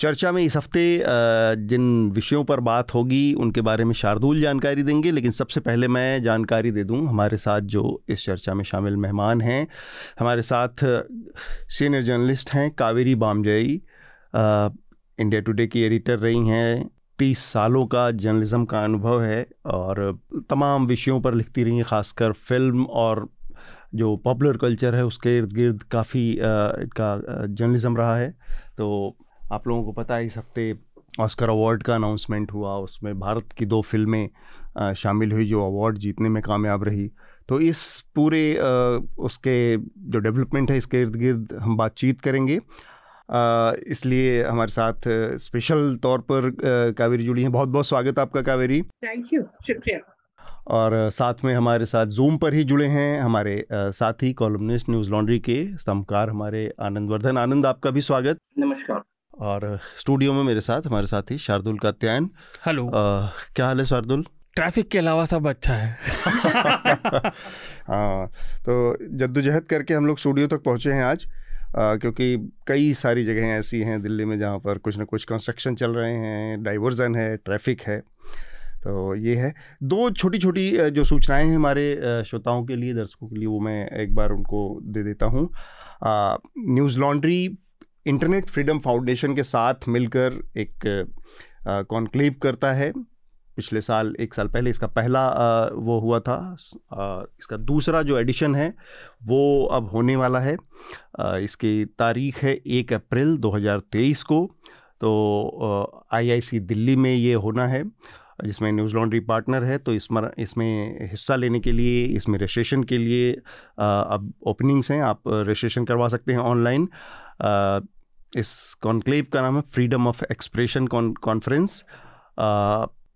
चर्चा में इस हफ़्ते जिन विषयों पर बात होगी, उनके बारे में शार्दुल जानकारी देंगे, लेकिन सबसे पहले मैं जानकारी दे दूँ, हमारे साथ जो इस चर्चा में शामिल मेहमान हैं, हमारे साथ सीनियर जर्नलिस्ट हैं कावेरी बामजई इंडिया टुडे की एडिटर रही हैं, तीस सालों का जर्नलिज्म का अनुभव है, और तमाम विषयों पर लिखती रही हैं, खासकर फ़िल्म और जो पॉपुलर कल्चर है, उसके इर्द गिर्द काफ़ी का जर्नलिज्म रहा है तो आप लोगों को पता है इस हफ़्ते ऑस्कर अवार्ड का अनाउंसमेंट हुआ उसमें भारत की दो फ़िल्में शामिल हुई जो अवार्ड जीतने में कामयाब रही। तो इस पूरे उसके जो डेवलपमेंट है इसके इर्द गिर्द हम बातचीत करेंगे। इसलिए हमारे साथ स्पेशल तौर पर कावेरी जुड़ी हैं। बहुत बहुत स्वागत आपका कावेरी। थैंक यू शुक्रिया। और साथ में हमारे साथ जूम पर ही जुड़े हैं हमारे साथी कॉलमनिस्ट न्यूज़ लॉन्ड्री के स्तंभकार हमारे आनंद वर्धन। आनंद आपका भी स्वागत। नमस्कार। और स्टूडियो में मेरे साथ हमारे साथी शार्दुल कात्यायन। हेलो। क्या हाल है शार्दुल? ट्रैफ़िक के अलावा सब अच्छा है। हाँ तो जद्दोजहद करके हम लोग स्टूडियो तक पहुँचे हैं आज आ, क्योंकि कई सारी जगहें ऐसी हैं दिल्ली में जहाँ पर कुछ ना कुछ कंस्ट्रक्शन चल रहे हैं डाइवर्जन है ट्रैफ़िक है। तो ये है। दो छोटी छोटी जो सूचनाएँ हैं हमारे श्रोताओं के लिए दर्शकों के लिए वो मैं एक बार उनको दे देता हूँ। Newslaundry Internet Freedom Foundation के साथ मिलकर एक कॉन्क्लेव करता है। पिछले साल एक साल पहले इसका पहला आ, वो हुआ था आ, इसका दूसरा जो एडिशन है वो अब होने वाला है। आ, इसकी तारीख है एक अप्रैल 2023 को तो आईआईसी दिल्ली में ये होना है। जिसमें न्यूज़ लॉन्ड्री पार्टनर है तो इसमें इसमें हिस्सा लेने के लिए, इसमें रजिस्ट्रेशन के लिए अब ओपनिंग्स हैं, आप रजिस्ट्रेशन करवा सकते हैं ऑनलाइन इस कॉन्क्लेव का नाम है freedom of expression conference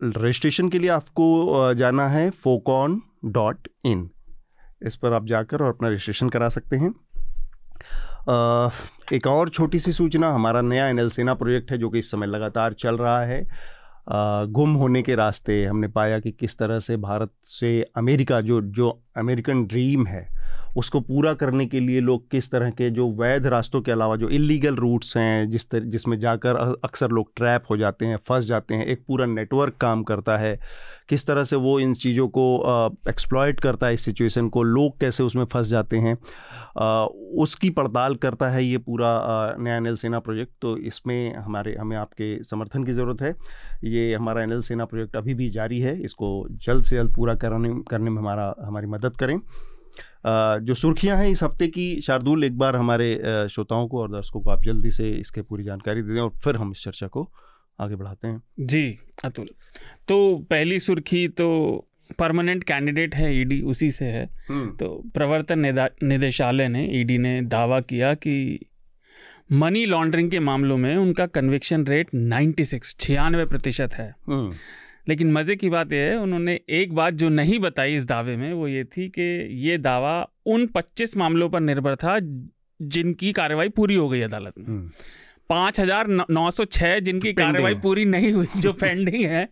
registration के लिए आपको जाना है फोकॉन डॉट इन इस पर आप जाकर और अपना रजिस्ट्रेशन करा सकते हैं। एक और छोटी सी सूचना, हमारा नया एन सेना प्रोजेक्ट है, जो कि इस समय लगातार चल रहा है। गुम होने के रास्ते हमने पाया कि किस तरह से भारत से अमेरिका, जो जो अमेरिकन ड्रीम है उसको पूरा करने के लिए लोग किस तरह के जो वैध रास्तों के अलावा जो इलीगल रूट्स हैं जिस तरह जिसमें जाकर अक्सर लोग ट्रैप हो जाते हैं फंस जाते हैं एक पूरा नेटवर्क काम करता है किस तरह से वो इन चीज़ों को एक्सप्लॉयट करता है इस सिचुएशन को लोग कैसे उसमें फंस जाते हैं आ, उसकी पड़ताल करता है ये पूरा नया एन सेना प्रोजेक्ट तो इसमें हमारे हमें आपके समर्थन की ज़रूरत है ये हमारा एन सेना प्रोजेक्ट अभी भी जारी है इसको जल्द से जल्द पूरा करने करने में हमारा हमारी मदद करें। जो सुर्खियाँ हैं इस हफ़्ते की शार्दुल एक बार हमारे श्रोताओं को और दर्शकों को आप जल्दी से इसके पूरी जानकारी दे दें और फिर हम इस चर्चा को आगे बढ़ाते हैं जी अतुल तो पहली सुर्खी तो परमानेंट कैंडिडेट है ईडी उसी से है हम्म। तो प्रवर्तन निदेशालय ने ईडी ने दावा किया कि मनी लॉन्ड्रिंग के मामलों में उनका कन्विक्शन रेट 96 छियानवे प्रतिशत है हम्म। लेकिन मज़े की बात यह है उन्होंने एक बात जो नहीं बताई इस दावे में वो ये थी कि ये दावा उन 25 मामलों पर निर्भर था जिनकी कार्रवाई पूरी हो गई अदालत में। हम्म। पाँच हज़ार नौ सौ छः जिनकी कार्रवाई पूरी नहीं हुई जो पेंडिंग है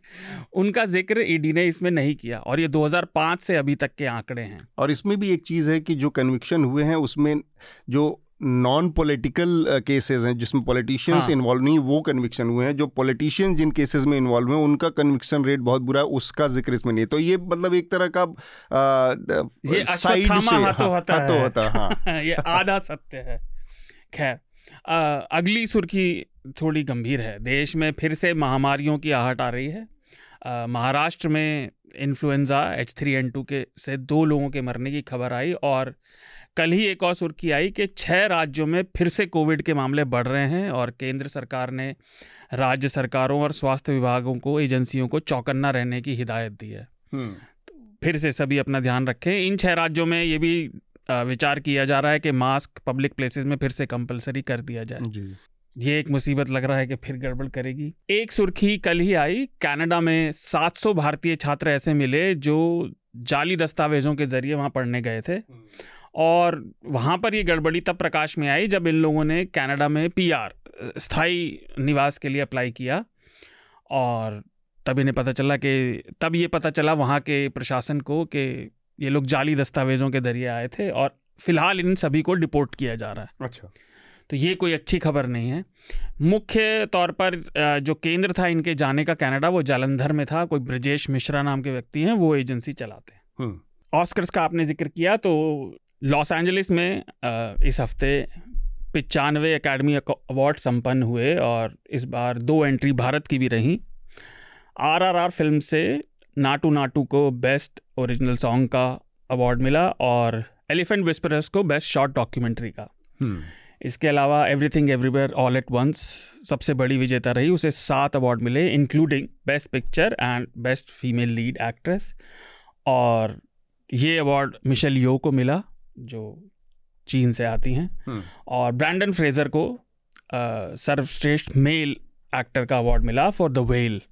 उनका ज़िक्र ईडी ने इसमें नहीं किया और ये 2005 से अभी तक के आंकड़े हैं। और इसमें भी एक चीज़ है कि जो कन्विक्शन हुए हैं उसमें जो नॉन पॉलिटिकल केसेस हैं जिसमें पॉलिटिशियंस हाँ. इन्वॉल्व नहीं वो कन्विक्शन हुए हैं जो पॉलिटिशियन जिन केसेस में इन्वॉल्व हुए उनका कन्विक्शन रेट बहुत बुरा है उसका ज़िक्र इसमें नहीं है। तो ये मतलब एक तरह का साइड से हाथों होता हाँ, है। होता हाँ ये आधा सत्य है। खैर अगली सुर्खी थोड़ी गंभीर है। देश में फिर से महामारियों की आहट आ रही है। महाराष्ट्र में influenza H three N two के से दो लोगों के मरने की खबर आई और कल ही एक और सुर्खी आई कि छह राज्यों में फिर से कोविड के मामले बढ़ रहे हैं और केंद्र सरकार ने राज्य सरकारों और स्वास्थ्य विभागों को एजेंसियों को चौकन्ना रहने की हिदायत दी है। हम्म। फिर से सभी अपना ध्यान रखें। इन छह राज्यों में ये भी विचार किया जा रहा है कि मास्क पब्लिक प्लेसेस में फिर से कंपलसरी कर दिया जाए। जी। ये एक मुसीबत लग रहा है कि फिर गड़बड़ करेगी। एक सुर्खी कल ही आई, कनाडा में 700 भारतीय छात्र ऐसे मिले जो जाली दस्तावेजों के ज़रिए वहाँ पढ़ने गए थे। और वहाँ पर ये गड़बड़ी तब प्रकाश में आई जब इन लोगों ने कनाडा में पीआर, स्थायी निवास के लिए अप्लाई किया। और तब इन्हें पता चला कि, तब ये पता चला वहाँ के प्रशासन को कि ये लोग जाली दस्तावेज़ों के ज़रिए आए थे और फ़िलहाल इन सभी को डिपोर्ट किया जा रहा है। अच्छा। तो ये कोई अच्छी खबर नहीं है। मुख्य तौर पर जो केंद्र था इनके जाने का कनाडा वो जालंधर में था। कोई ब्रजेश मिश्रा नाम के व्यक्ति हैं वो एजेंसी चलाते हैं। ऑस्कर्स। का आपने ज़िक्र किया तो लॉस एंजलिस में इस हफ़्ते पचानवे एकेडमी अवार्ड संपन्न हुए और इस बार दो एंट्री भारत की भी रहीं। आरआरआर फ़िल्म से नाटू नाटू को बेस्ट ओरिजिनल सॉन्ग का अवार्ड मिला और एलिफेंट विस्परस को बेस्ट शॉर्ट डॉक्यूमेंट्री का. इसके अलावा everything everywhere all at once सबसे बड़ी विजेता रही उसे सात अवार्ड मिले including best picture and best female lead actress और ये अवार्ड मिशेल यो को मिला जो चीन से आती हैं। hmm. और ब्रैंडन फ्रेजर को सर्वश्रेष्ठ मेल एक्टर का अवार्ड मिला फॉर द वेल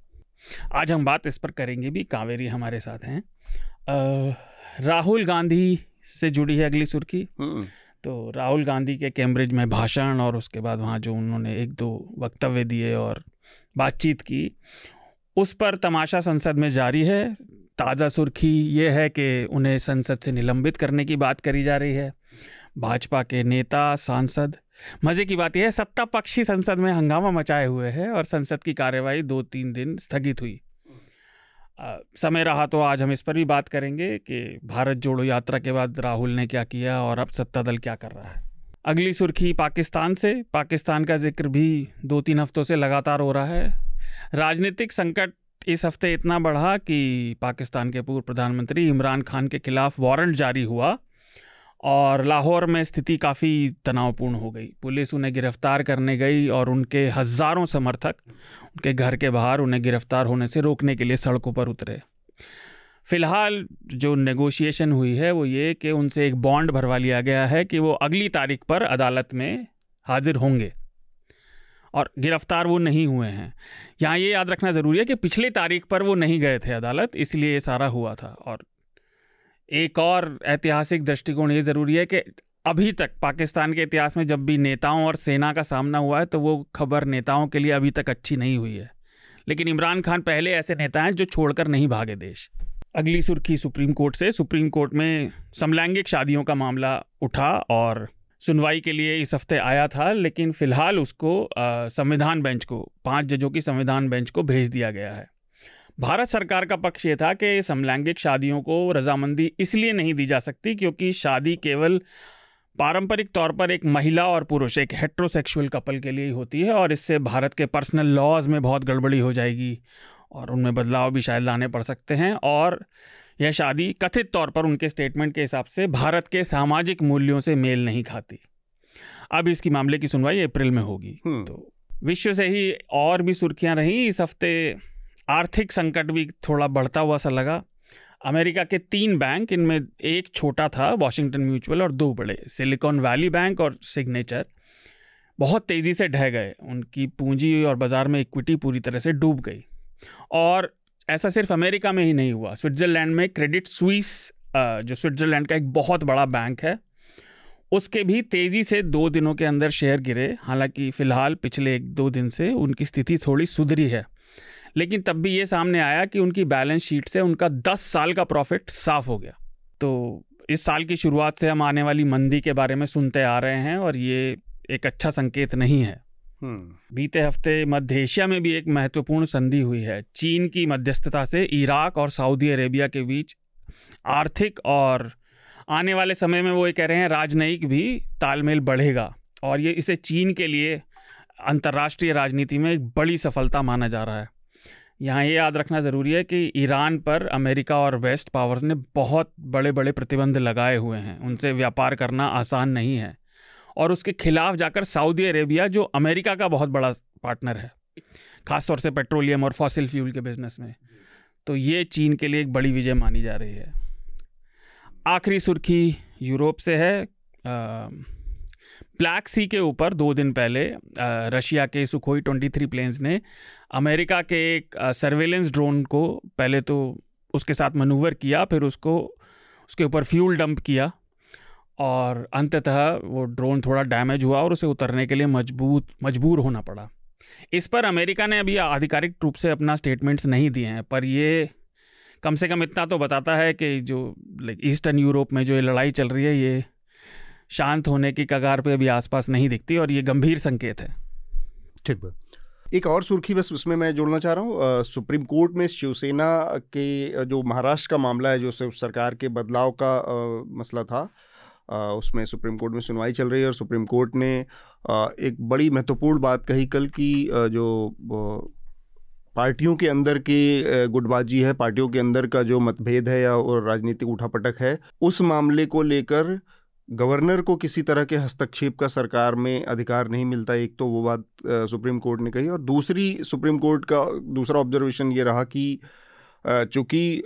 आज हम बात इस पर करेंगे भी कावेरी हमारे साथ हैं। राहुल गांधी से जुड़ी है अगली सुर्खी। हम्म। तो राहुल गांधी के कैम्ब्रिज में भाषण और उसके बाद वहाँ जो उन्होंने एक दो वक्तव्य दिए और बातचीत की, उस पर तमाशा संसद में जारी है। ताज़ा सुर्खी ये है कि उन्हें संसद से निलंबित करने की बात करी जा रही है। भाजपा के नेता, सांसद, मज़े की बात यह है सत्ता पक्ष संसद में हंगामा मचाए हुए है और संसद की कार्यवाही दो तीन दिन स्थगित हुई। समय रहा तो आज हम इस पर भी बात करेंगे कि भारत जोड़ो यात्रा के बाद राहुल ने क्या किया और अब सत्ता दल क्या कर रहा है। अगली सुर्खी पाकिस्तान से। पाकिस्तान का ज़िक्र भी दो तीन हफ्तों से लगातार हो रहा है। राजनीतिक संकट इस हफ़्ते इतना बढ़ा कि पाकिस्तान के पूर्व प्रधानमंत्री इमरान खान के खिलाफ वारंट जारी हुआ। और लाहौर में स्थिति काफ़ी तनावपूर्ण हो गई। पुलिस उन्हें गिरफ़्तार करने गई और उनके हज़ारों समर्थक, उनके घर के बाहर उन्हें गिरफ़्तार होने से रोकने के लिए सड़कों पर उतरे। फ़िलहाल जो नेगोशिएशन हुई है वो ये कि उनसे एक बॉन्ड भरवा लिया गया है कि वो अगली तारीख पर अदालत में हाजिर होंगे। और गिरफ़्तार वो नहीं हुए हैं। यहाँ ये याद रखना ज़रूरी है कि पिछली तारीख पर वो नहीं गए थे अदालत, इसलिए ये सारा हुआ था। और एक और ऐतिहासिक दृष्टिकोण ये ज़रूरी है कि अभी तक पाकिस्तान के इतिहास में जब भी नेताओं और सेना का सामना हुआ है तो वो खबर नेताओं के लिए अभी तक अच्छी नहीं हुई है। लेकिन इमरान खान पहले ऐसे नेता हैं जो छोड़कर नहीं भागे देश। अगली सुर्खी सुप्रीम कोर्ट से। सुप्रीम कोर्ट में समलैंगिक शादियों का मामला उठा और सुनवाई के लिए इस हफ़्ते आया था, लेकिन फ़िलहाल उसको संविधान बेंच को, पाँच जजों की संविधान बेंच को भेज दिया गया है। भारत सरकार का पक्ष ये था कि समलैंगिक शादियों को रजामंदी इसलिए नहीं दी जा सकती क्योंकि शादी केवल पारंपरिक तौर पर एक महिला और पुरुष एक हेट्रोसेक्सुअल कपल के लिए ही होती है और इससे भारत के पर्सनल लॉज में बहुत गड़बड़ी हो जाएगी और उनमें बदलाव भी शायद लाने पड़ सकते हैं और यह शादी कथित तौर पर उनके स्टेटमेंट के हिसाब से भारत के सामाजिक मूल्यों से मेल नहीं खाती। अब इसकी मामले की सुनवाई अप्रैल में होगी। हम्म। तो विश्व से ही और भी सुर्खियाँ रहीं। इस हफ़्ते आर्थिक संकट भी थोड़ा बढ़ता हुआ सा लगा। अमेरिका के तीन बैंक, इनमें एक छोटा था वॉशिंगटन म्यूचुअल और दो बड़े सिलिकॉन वैली बैंक और सिग्नेचर बहुत तेज़ी से ढह गए। उनकी पूंजी और बाज़ार में इक्विटी पूरी तरह से डूब गई। और ऐसा सिर्फ़ अमेरिका में ही नहीं हुआ। स्विट्ज़रलैंड में क्रेडिट स्विस जो स्विट्ज़रलैंड का एक बहुत बड़ा बैंक है, उसके भी तेज़ी से दो दिनों के अंदर शेयर गिरे। हालाँकि फ़िलहाल पिछले एक दो दिन से उनकी स्थिति थोड़ी सुधरी है। लेकिन तब भी ये सामने आया कि उनकी बैलेंस शीट से उनका दस साल का प्रॉफिट साफ़ हो गया। तो इस साल की शुरुआत से हम आने वाली मंदी के बारे में सुनते आ रहे हैं और ये एक अच्छा संकेत नहीं है। हम्म। बीते हफ़्ते मध्य एशिया में भी एक महत्वपूर्ण संधि हुई है। चीन की मध्यस्थता से इराक और सऊदी अरेबिया के बीच आर्थिक और आने वाले समय में वो ये कह रहे हैं राजनयिक भी तालमेल बढ़ेगा और ये इसे चीन के लिए अंतर्राष्ट्रीय राजनीति में एक बड़ी सफलता माना जा रहा है। यहाँ ये याद रखना ज़रूरी है कि ईरान पर अमेरिका और वेस्ट पावर्स ने बहुत बड़े बड़े प्रतिबंध लगाए हुए हैं। उनसे व्यापार करना आसान नहीं है। और उसके खिलाफ जाकर सऊदी अरेबिया जो अमेरिका का बहुत बड़ा पार्टनर है ख़ासतौर से पेट्रोलियम और फॉसिल फ्यूल के बिज़नेस में तो ये चीन के लिए एक बड़ी विजय मानी जा रही है। आखिरी सुर्खी यूरोप से है आ, ब्लैक सी के ऊपर दो दिन पहले रशिया के सुखोई ट्वेंटी थ्री प्लेन्स ने अमेरिका के एक सर्वेलेंस ड्रोन को पहले तो उसके साथ मनूवर किया, फिर उसको, उसके ऊपर फ्यूल डंप किया और अंततः वो ड्रोन थोड़ा डैमेज हुआ और उसे उतरने के लिए मज़बूत, मजबूर होना पड़ा। इस पर अमेरिका ने अभी आधिकारिक रूप से अपना स्टेटमेंट्स नहीं दिए हैं, पर ये कम से कम इतना तो बताता है कि जो ईस्टर्न यूरोप में जो ये लड़ाई चल रही है, ये शांत होने की कगार पे अभी आसपास नहीं दिखती और ये गंभीर संकेत है। ठीक है एक और सुर्खी बस उसमें मैं जोड़ना चाह रहा हूँ। सुप्रीम कोर्ट में शिवसेना के जो महाराष्ट्र का मामला है जो सरकार के बदलाव का आ, मसला था आ, उसमें सुप्रीम कोर्ट में सुनवाई चल रही है और सुप्रीम कोर्ट ने आ, एक बड़ी महत्वपूर्ण बात कही कल की आ, जो पार्टियों के अंदर की गुटबाजी है पार्टियों के अंदर का जो मतभेद है या और राजनीतिक उठापटक है उस मामले को लेकर गवर्नर को किसी तरह के हस्तक्षेप का सरकार में अधिकार नहीं मिलता एक तो वो बात सुप्रीम कोर्ट ने कही और दूसरी सुप्रीम कोर्ट का दूसरा ऑब्जर्वेशन ये रहा कि चूँकि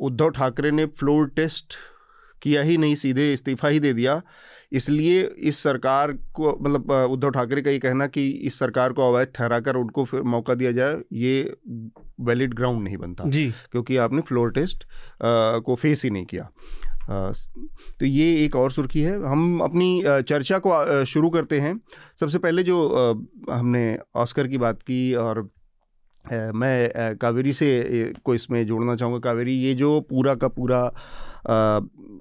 उद्धव ठाकरे ने फ्लोर टेस्ट किया ही नहीं सीधे इस्तीफा ही दे दिया इसलिए इस सरकार को मतलब उद्धव ठाकरे का ये कहना कि इस सरकार को अवैध ठहराकर उनको फिर मौका दिया जाए ये वैलिड ग्राउंड नहीं बनता। जी। क्योंकि आपने फ्लोर टेस्ट आ, को फेस ही नहीं किया। तो ये एक और सुर्खी है। हम अपनी चर्चा को शुरू करते हैं। सबसे पहले जो हमने ऑस्कर की बात की और मैं कावेरी से को इसमें जोड़ना चाहूँगा। कावेरी, ये जो पूरा का पूरा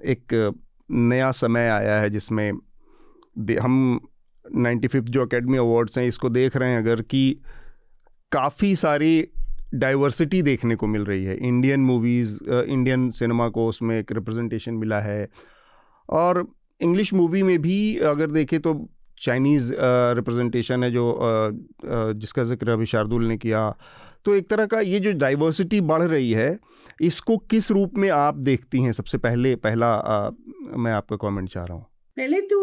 एक नया समय आया है जिसमें हम नाइन्टी फिफ्थ जो अकेडमी अवार्ड्स हैं, इसको देख रहे हैं अगर कि काफ़ी सारी डाइवर्सिटी देखने को मिल रही है। इंडियन मूवीज़ इंडियन सिनेमा को उसमें एक रिप्रेजेंटेशन मिला है। और इंग्लिश मूवी में भी अगर देखें तो चाइनीज़ रिप्रेजेंटेशन है जो जिसका ज़िक्र अभी शार्दुल ने किया। तो एक तरह का ये जो डाइवर्सिटी बढ़ रही है इसको किस रूप में आप देखती हैं? सबसे पहले पहला आ, मैं आपका कमेंट चाह रहा हूँ। पहले तो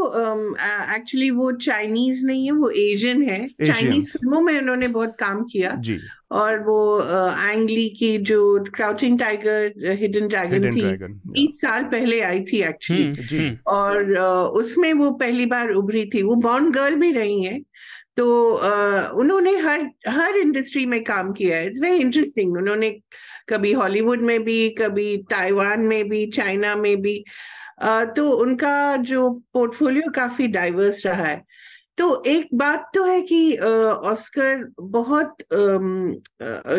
एक्चुअली um, वो चाइनीज़ नहीं है वो एशियन है। चाइनीज़ फ़िल्मों में उन्होंने बहुत काम किया। जी। और वो एंगली uh, की जो क्राउचिंग टाइगर हिडन ड्रैगन थी बीस साल पहले आई थी एक्चुअली हम्म। और uh, उसमें वो पहली बार उभरी थी। वो बॉन्ड गर्ल भी रही है। तो uh, उन्होंने हर हर इंडस्ट्री में काम किया है। इट्स वेरी इंटरेस्टिंग उन्होंने कभी हॉलीवुड में भी कभी ताइवान में भी चाइना में भी। तो उनका जो पोर्टफोलियो काफ़ी डाइवर्स रहा है। तो एक बात तो है कि ऑस्कर बहुत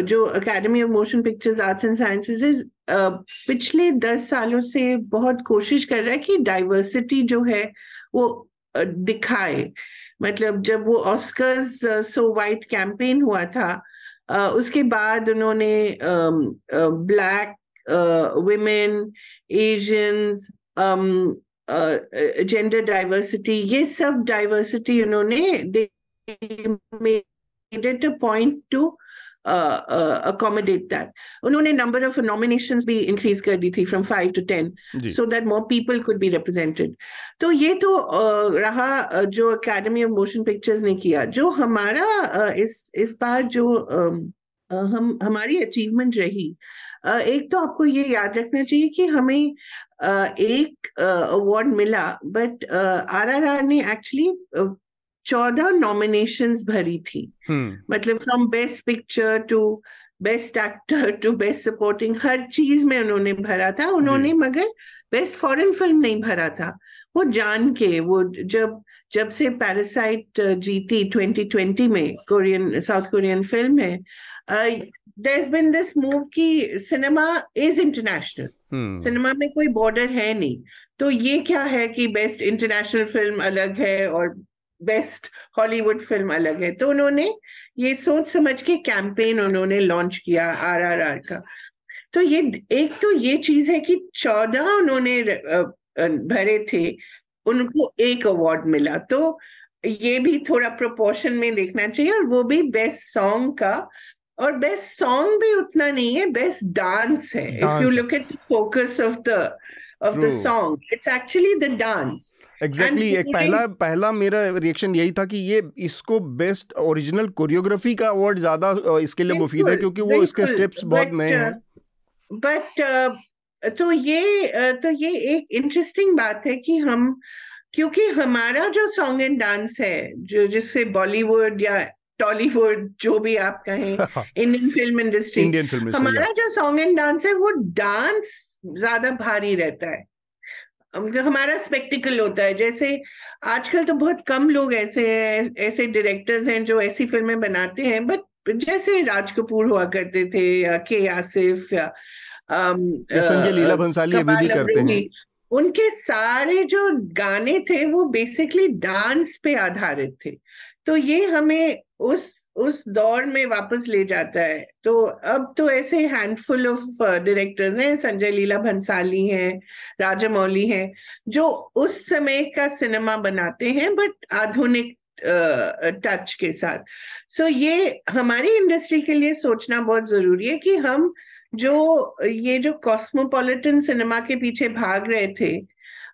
जो academy of motion pictures arts and sciences पिछले दस सालों से बहुत कोशिश कर रहा है कि डाइवर्सिटी जो है वो दिखाए। मतलब जब वो ऑस्कर्स सो वाइट कैंपेन हुआ था उसके बाद उन्होंने black women Asians gender diversity ये सब डाइवर्सिटी उन्होंने made a point to accommodate that उन्होंने नंबर ऑफ़ नॉमिनेशन भी इंक्रीज कर दी थी from five to ten so that more people could be represented तो ये तो uh, रहा जो अकेडमी ऑफ़ मोशन पिक्चर्स ने किया जो हमारा uh, इस इस बार जो uh, हम हमारी अचीवमेंट रही। एक तो आपको ये याद रखना चाहिए कि हमें एक अवार्ड मिला बट आर आर आर ने एक्चुअली चौदह नॉमिनेशन भरी थी। हम्म। मतलब from best picture to best actor to best supporting हर चीज़ में उन्होंने भरा था। उन्होंने मगर बेस्ट फॉरेन फ़िल्म नहीं भरा था। वो जान के वो जब जब से पैरासाइट जीती 2020 में कोरियन साउथ कोरियन फ़िल्म है there's been this move कि सिनेमा इज़ इंटरनेशनल सिनेमा में कोई बॉर्डर है नहीं. तो ये क्या है कि बेस्ट इंटरनेशनल फ़िल्म अलग है और बेस्ट हॉलीवुड फ़िल्म अलग है? तो उन्होंने ये सोच समझ के कैंपेन उन्होंने लॉन्च किया आर आर आर का. तो ये एक तो ये चीज़ है कि चौदह उन्होंने भरे थे उनको एक अवार्ड मिला। तो ये भी थोड़ा प्रोपोर्शन में देखना चाहिए और वो भी बेस्ट सॉन्ग का। और बेस्ट सॉन्ग भी उतना नहीं है बेस्ट डांस है। If you look at focus of the of the song it's actually the dance exactly exactly, एक पहला पहला मेरा रिएक्शन यही था कि ये इसको बेस्ट ओरिजिनल कोरियोग्राफी का अवार्ड ज़्यादा इसके लिए मुफीद है क्योंकि वो इसके स्टेप्स बहुत नए हैं। बट uh, तो ये तो ये एक इंटरेस्टिंग बात है कि हम क्योंकि हमारा जो सॉन्ग एंड डांस है जो जिससे बॉलीवुड या टॉलीवुड जो भी आप कहें Indian film industry Indian film हमारा जो सॉन्ग एंड डांस है वो डांस ज़्यादा भारी रहता है। हमारा स्पेक्टिकल होता है जैसे आजकल तो बहुत कम लोग ऐसे हैं ऐसे डायरेक्टर्स हैं जो ऐसी फ़िल्में बनाते हैं बट जैसे राज कपूर हुआ करते थे या के आसिफ या संजय लीला भंसाली अभी भी करते हैं। उनके सारे जो गाने थे वो बेसिकली डांस पे आधारित थे। तो ये हमें उस उस दौर में वापस ले जाता है। तो अब तो ऐसे हैंडफुल ऑफ़ डायरेक्टर्स हैं। संजय लीला भंसाली हैं राजामौली हैं जो उस समय का सिनेमा बनाते हैं बट आधुनिक टच uh, के साथ। सो so ये हमारी इंडस्ट्री के लिए सोचना बहुत ज़रूरी है कि हम जो ये जो कॉस्मोपॉलिटन सिनेमा के पीछे भाग रहे थे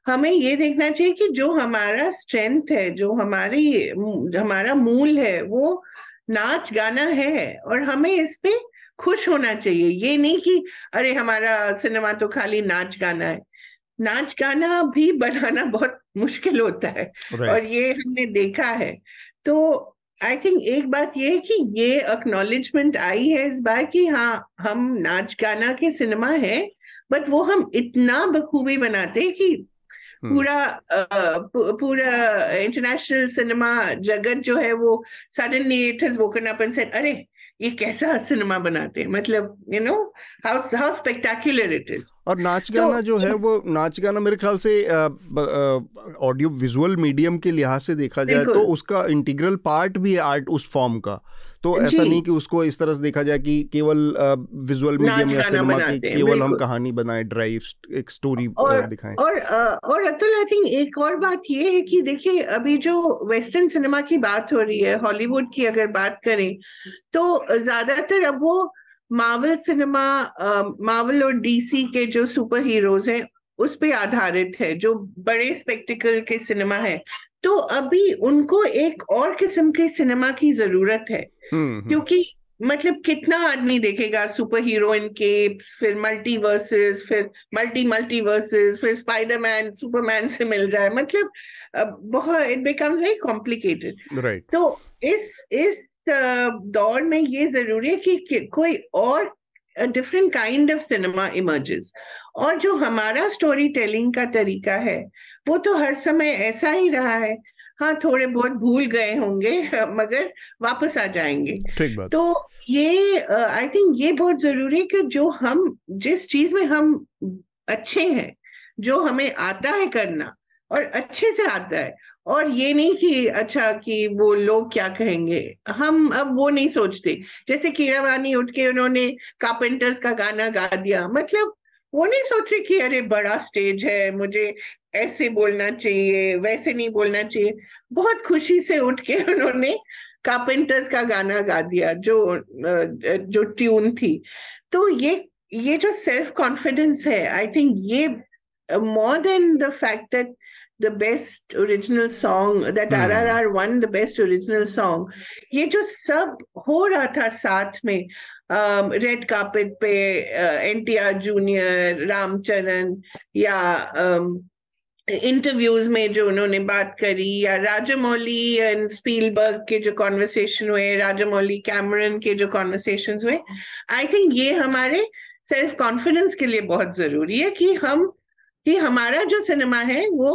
हमें ये देखना चाहिए कि जो हमारा स्ट्रेंथ है जो हमारी हमारा मूल है वो नाच गाना है और हमें इस पे खुश होना चाहिए। ये नहीं कि अरे हमारा सिनेमा तो खाली नाच गाना है। नाच गाना भी बनाना बहुत मुश्किल होता है right. और ये हमने देखा है। तो आई थिंक एक बात ये है कि ये अक्नॉलेजमेंट आई है इस बार कि हाँ हम नाच गाना के सिनेमा है बट वो हम इतना बखूबी बनाते हैं कि हम्म। पूरा पूरा इंटरनेशनल सिनेमा जगत जो है वो suddenly it has woken up and said अरे ये कैसा सिनेमा बनाते हैं? मतलब you know how how spectacular it is और नाच गाना तो, जो है वो नाच गाना मेरे ख्याल से ऑडियो विजुअल मीडियम के लिहाज से देखा जाए तो उसका इंटीग्रल पार्ट भी है आर्ट उस फॉर्म का। तो ऐसा नहीं कि उसको इस तरह से देखा जाए कि केवल विजुअल मीडियम या सिनेमा की केवल हम कहानी बनाए ड्राइव एक स्टोरी दिखाएँ। और और अतुल आई थिंक एक और बात ये है कि देखिए अभी जो वेस्टर्न सिनेमा की बात हो रही है हॉलीवुड की अगर बात करें तो ज़्यादातर अब वो मार्वल सिनेमा मार्वल और डीसी के जो सुपर हीरोज हैं उस पे आधारित है जो बड़े स्पेक्टिकल के सिनेमा है। तो अभी उनको एक और किस्म के सिनेमा की ज़रूरत है। क्योंकि मतलब कितना आदमी देखेगा सुपर हीरो इन केप्स फिर मल्टी वर्सेस फिर मल्टी मल्टी वर्सेस फिर स्पाइडरमैन सुपरमैन से मिल रहा है। मतलब बहुत it becomes very complicated right तो इस इस दौर में ये ज़रूरी है कि कोई और different kind of cinema emerges और जो हमारा स्टोरी टेलिंग का तरीका है वो तो हर समय ऐसा ही रहा है हाँ थोड़े बहुत भूल गए होंगे मगर वापस आ जाएँगे। ठीक बात। तो ये आई थिंक ये बहुत ज़रूरी है कि जो हम जिस चीज़ में हम अच्छे हैं जो हमें आता है करना और अच्छे से आता है और ये नहीं कि अच्छा कि वो लोग क्या कहेंगे हम अब वो नहीं सोचते। जैसे कीरावानी उठ के उन्होंने कारपेंटर्स का गाना गा दिया मतलब वो नहीं सोच कि अरे बड़ा स्टेज है, मुझे ऐसे बोलना चाहिए, वैसे नहीं बोलना चाहिए। बहुत खुशी से उठ के उन्होंने कार्पेंटर्स का गाना गा दिया, जो जो ट्यून थी। तो ये ये जो सेल्फ कॉन्फिडेंस है आई थिंक ये more than the fact that the best original song that hmm. RRR won the best original song ये जो सब हो रहा था साथ में रेड um, कार्पेट पे N T R junior Ramcharan या इंटरव्यूज़ um, में जो उन्होंने बात करी या राजामौली एंड स्पीलबर्ग के जो कॉन्वर्सेशन हुए राजामौली कैमरन के जो कॉन्वर्सेशन हुए आई थिंक ये हमारे सेल्फ कॉन्फिडेंस के लिए बहुत ज़रूरी है कि हम कि हमारा जो सिनेमा है वो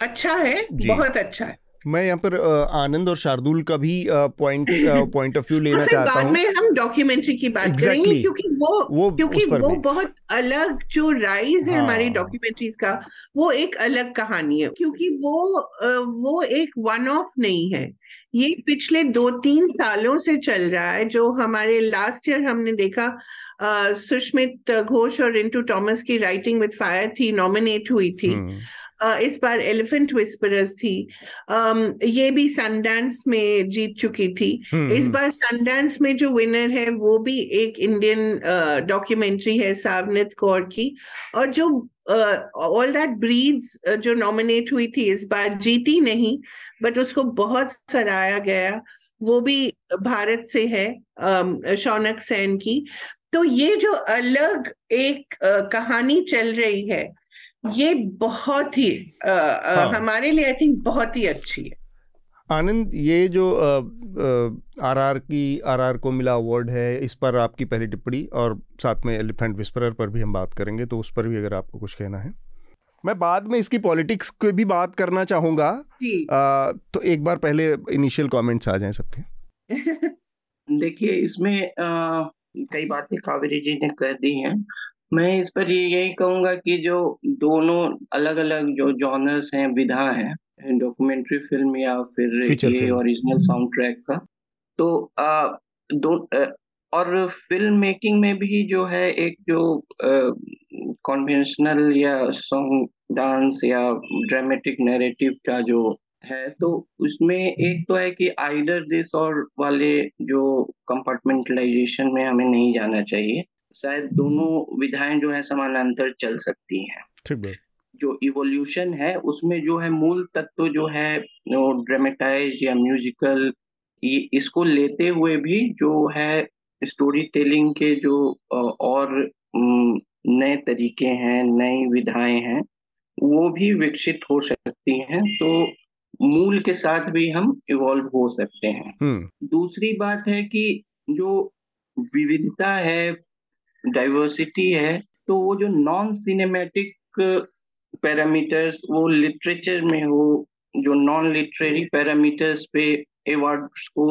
अच्छा है बहुत अच्छा है मैं यहाँ पर आनंद और शार्दुल का भी पॉइंट पॉइंट ऑफ़ व्यू लेना चाहता हूँ में हम डॉक्यूमेंट्री की बात exactly. करेंगे क्योंकि वो, वो क्योंकि वो बहुत अलग जो राइज है हाँ. हमारी डॉक्यूमेंट्रीज का वो एक अलग कहानी है क्योंकि वो वो एक वन ऑफ़ नहीं है ये पिछले दो तीन सालों से चल रहा है जो हमारे लास्ट ईयर हमने देखा सुष्मित घोष और इंटू टॉमस की राइटिंग विद फायर थी नॉमिनेट हुई थी hmm. इस बार एलिफेंट विस्परर्स थी। ये भी सनडांस में जीत चुकी थी। हम्म, इस हम्म। बार सनडांस में जो विनर है वो भी एक इंडियन डॉक्यूमेंट्री है सावनित कौर की। और जो ऑल दैट ब्रीड्स जो नॉमिनेट हुई थी इस बार जीती नहीं बट उसको बहुत सराहा गया। वो भी भारत से है शौनक सेन की। तो ये जो अलग एक कहानी चल रही है ये बहुत ही आ, हाँ. हमारे लिए आई थिंक बहुत ही अच्छी है। आनंद ये जो आर आर की आर आर को मिला अवार्ड है इस पर आपकी पहली टिप्पणी और साथ में एलिफेंट विस्परर पर भी हम बात करेंगे तो उस पर भी अगर आपको कुछ कहना है। मैं बाद में इसकी पॉलिटिक्स की भी बात करना चाहूँगा। तो एक बार पहले इनिशियल कमेंट्स आ जाएँ सबके। देखिए इसमें आ, कई बातें कावेरी जी ने कह दी हैं। मैं इस पर यही कहूँगा कि जो दोनों अलग अलग जो जॉनर्स हैं विधा हैं डॉक्यूमेंट्री फ़िल्म या फिर ये ओरिजिनल साउंड ट्रैक का तो आ, दो आ, और फ़िल्म मेकिंग में भी जो है एक जो कॉन्वेंशनल या सॉन्ग डांस या ड्रामेटिक नैरेटिव का जो है तो उसमें एक तो है कि आइडर दिस और वाले जो कंपार्टमेंटलाइजेशन में हमें नहीं जाना चाहिए। शायद दोनों विधाएँ जो है समानांतर चल सकती हैं। ठीक है जो इवोल्यूशन है उसमें जो है मूल तत्व जो है ड्रामेटाइज या म्यूजिकल ये इसको लेते हुए भी जो है स्टोरी टेलिंग के जो और नए तरीके हैं नई विधाएँ हैं वो भी विकसित हो सकती हैं तो मूल के साथ भी हम इवॉल्व हो सकते हैं। हम्म। दूसरी बात है कि जो विविधता है डाइवर्सिटी है तो वो जो नॉन सिनेमैटिक पैरामीटर्स वो लिटरेचर में हो जो नॉन लिटरेरी पैरामीटर्स पे अवार्ड्स को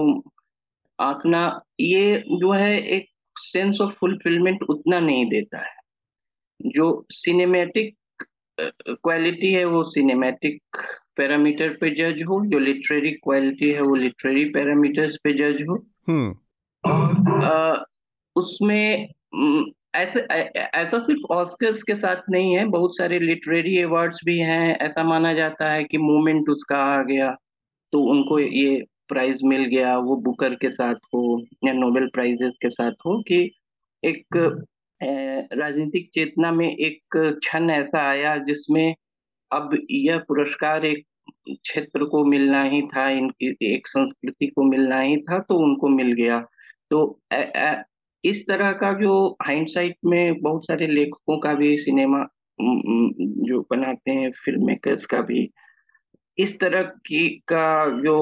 आंकना ये जो है एक सेंस ऑफ़ फुलफिलमेंट उतना नहीं देता है जो सिनेमैटिक क्वालिटी है वो सिनेमैटिक पैरामीटर पे जज हो जो लिटरेरी क्वालिटी है वो लिटरेरी पैरामीटर्स पे जज हो हम्म। और उसमें ऐसे ऐसा सिर्फ़ ऑस्कर्स के साथ नहीं है बहुत सारे लिटरेरी अवार्ड्स भी हैं। ऐसा माना जाता है कि मूवमेंट उसका आ गया तो उनको ये प्राइज मिल गया वो बुकर के साथ हो या नोबेल प्राइजेस के साथ हो कि एक राजनीतिक चेतना में एक क्षण ऐसा आया जिसमें अब यह पुरस्कार एक क्षेत्र को मिलना ही था इनकी एक संस्कृति को मिलना ही था तो उनको मिल गया। तो इस तरह का जो हाइंडसाइट में बहुत सारे लेखकों का भी सिनेमा जो बनाते हैं फ़िल्म मेकर्स का भी इस तरह की का जो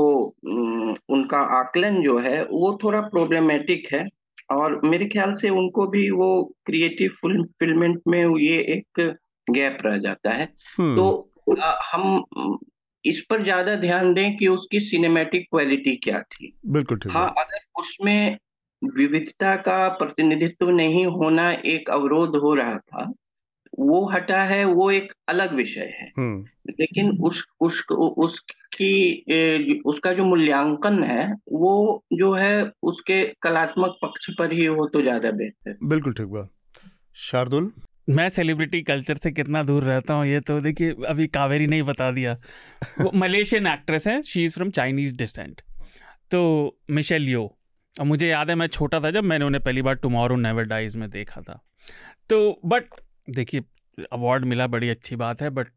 उनका आकलन जो है वो थोड़ा प्रॉब्लमेटिक है। और मेरे ख्याल से उनको भी वो क्रिएटिव फिल्मेंट में ये एक गैप रह जाता है। तो आ, हम इस पर ज़्यादा ध्यान दें कि उसकी सिनेमैटिक क्वालिटी क्या थी। बिल्कुल हाँ अगर उसमें विविधता का प्रतिनिधित्व नहीं होना एक अवरोध हो रहा था वो हटा है वो एक अलग विषय है। हम्म। लेकिन उस उस उसकी उसका जो मूल्यांकन है वो जो है उसके कलात्मक पक्ष पर ही हो तो ज़्यादा बेहतर। बिल्कुल ठीक बात। शार्दुल? मैं सेलिब्रिटी कल्चर से कितना दूर रहता हूँ ये तो देखिए अभी कावेरी नहीं बता दिया। वो मलेशियन एक्ट्रेस है she is from Chinese descent तो मिशेल यो और मुझे याद है, मैं छोटा था जब मैंने उन्हें पहली बार टुमारो नेवर डाइज में देखा था। तो बट देखिए अवार्ड मिला, बड़ी अच्छी बात है बट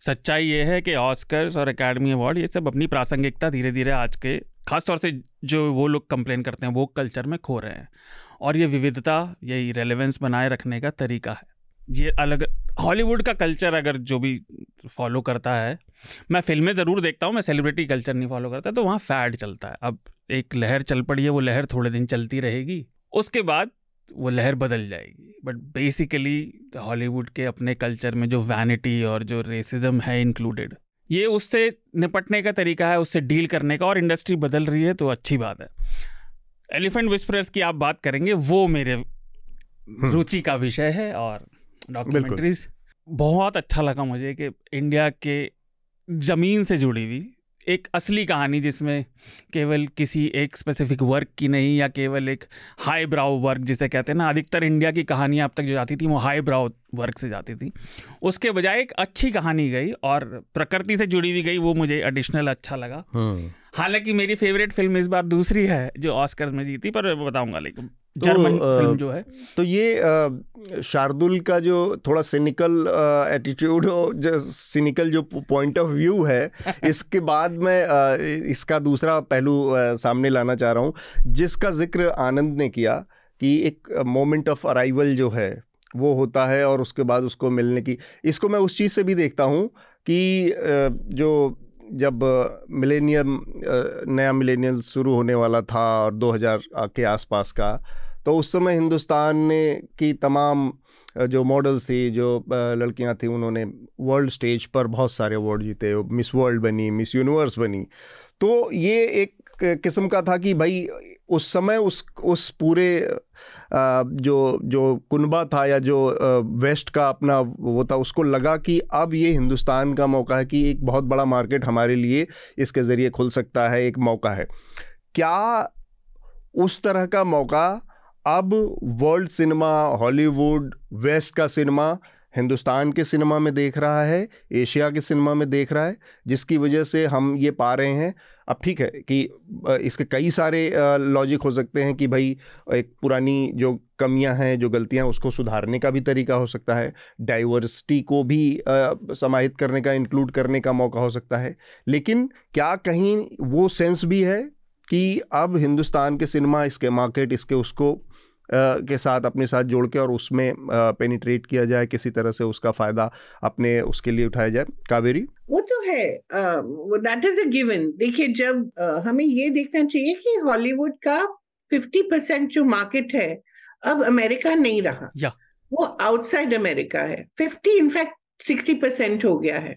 सच्चाई ये है कि ऑस्कर्स और एकेडमी अवार्ड ये सब अपनी प्रासंगिकता धीरे धीरे आज के, खासतौर से जो वो लोग कंप्लेन करते हैं, वो कल्चर में खो रहे हैं। और ये विविधता, ये रेलेवेंस बनाए रखने का तरीका है। ये अलग हॉलीवुड का कल्चर अगर जो भी फॉलो करता है मैं फ़िल्में ज़रूर देखता हूँ मैं सेलिब्रिटी कल्चर नहीं फॉलो करता तो वहाँ फैड चलता है। अब एक लहर चल पड़ी है वो लहर थोड़े दिन चलती रहेगी उसके बाद वो लहर बदल जाएगी। बट बेसिकली हॉलीवुड के अपने कल्चर में जो वैनिटी और जो रेसिज्म है इंक्लूडेड ये उससे निपटने का तरीका है उससे डील करने का और इंडस्ट्री बदल रही है तो अच्छी बात है। एलिफेंट विस्परर्स की आप बात करेंगे वो मेरे हम्म। रुचि का विषय है और डॉक्यूमेंट्रीज बहुत अच्छा लगा मुझे कि इंडिया के ज़मीन से जुड़ी हुई एक असली कहानी जिसमें केवल किसी एक स्पेसिफिक वर्क की नहीं या केवल एक हाई ब्राउ वर्क जिसे कहते हैं ना अधिकतर इंडिया की कहानियाँ अब तक जो जाती थी वो हाई ब्राउ वर्क से जाती थी। उसके बजाय एक अच्छी कहानी गई और प्रकृति से जुड़ी हुई गई वो मुझे एडिशनल अच्छा लगा। हम्म। हालाँकि मेरी फेवरेट फ़िल्म इस बार दूसरी है जो ऑस्कर में जीती पर बताऊँगा लेकिन तो, फ़िल्म जो है। तो ये शार्दुल का जो थोड़ा सिनिकल एटीट्यूड जो सिनिकल जो पॉइंट ऑफ़ व्यू है इसके बाद मैं इसका दूसरा पहलू सामने लाना चाह रहा हूँ जिसका ज़िक्र आनंद ने किया कि एक मोमेंट ऑफ़ अराइवल जो है वो होता है और उसके बाद उसको मिलने की। इसको मैं उस चीज़ से भी देखता हूँ कि जो जब मिलेनियम नया मिलेनियल शुरू होने वाला था और 2000 के आसपास का तो उस समय हिंदुस्तान ने की तमाम जो मॉडल्स थी, जो लड़कियाँ थी, उन्होंने वर्ल्ड स्टेज पर बहुत सारे अवार्ड जीते। मिस वर्ल्ड बनी मिस यूनिवर्स बनी। तो ये एक किस्म का था कि भाई, उस समय उस उस पूरे जो जो कुनबा था या जो वेस्ट का अपना वो था, उसको लगा कि अब ये हिंदुस्तान का मौका है कि एक बहुत बड़ा मार्केट हमारे लिए इसके ज़रिए खुल सकता है, एक मौका है। क्या उस तरह का मौका अब वर्ल्ड सिनेमा हॉलीवुड वेस्ट का सिनेमा हिंदुस्तान के सिनेमा में देख रहा है एशिया के सिनेमा में देख रहा है, जिसकी वजह से हम ये पा रहे हैं। अब ठीक है कि इसके कई सारे लॉजिक हो सकते हैं कि भाई, एक पुरानी जो कमियाँ हैं, जो गलतियाँ, उसको सुधारने का भी तरीका हो सकता है डाइवर्सिटी को भी समाहित करने का इंक्लूड करने का मौका हो सकता है। लेकिन क्या कहीं वो सेंस भी है कि अब हिंदुस्तान के सिनेमा इसके मार्केट इसके उसको के साथ अपने साथ जोड़ के और उसमें पेनिट्रेट किया जाए किसी तरह से उसका फ़ायदा अपने उसके लिए उठाया जाए। कावेरी? वो तो है। दैट इज़ अ गिवन देखिए जब uh, हमें ये देखना चाहिए कि हॉलीवुड का 50 परसेंट जो मार्केट है अब अमेरिका नहीं रहा। या। वो आउटसाइड अमेरिका है। 50 इनफैक्ट 60 परसेंट हो गया है।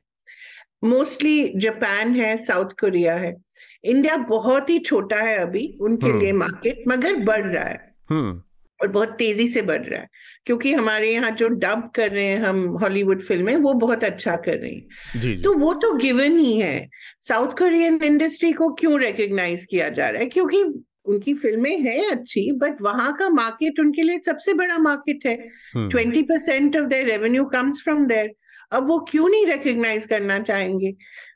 मोस्टली जापान है साउथ कोरिया है। इंडिया बहुत ही छोटा है अभी उनके लिए मार्केट मगर बढ़ रहा है। हम्म। और बहुत तेज़ी से बढ़ रहा है। क्योंकि हमारे यहाँ जो डब कर रहे हैं हम हॉलीवुड फ़िल्में वो बहुत अच्छा कर रही हैं। जी, तो वो तो गिवन ही है। साउथ कोरियन इंडस्ट्री को क्यों रिकग्नाइज किया जा रहा है? क्योंकि उनकी फ़िल्में हैं अच्छी बट वहाँ का मार्केट उनके लिए सबसे बड़ा मार्केट है। Twenty percent of their revenue comes from there अब वो क्यों नहीं रिकग्नाइज करना चाहेंगे?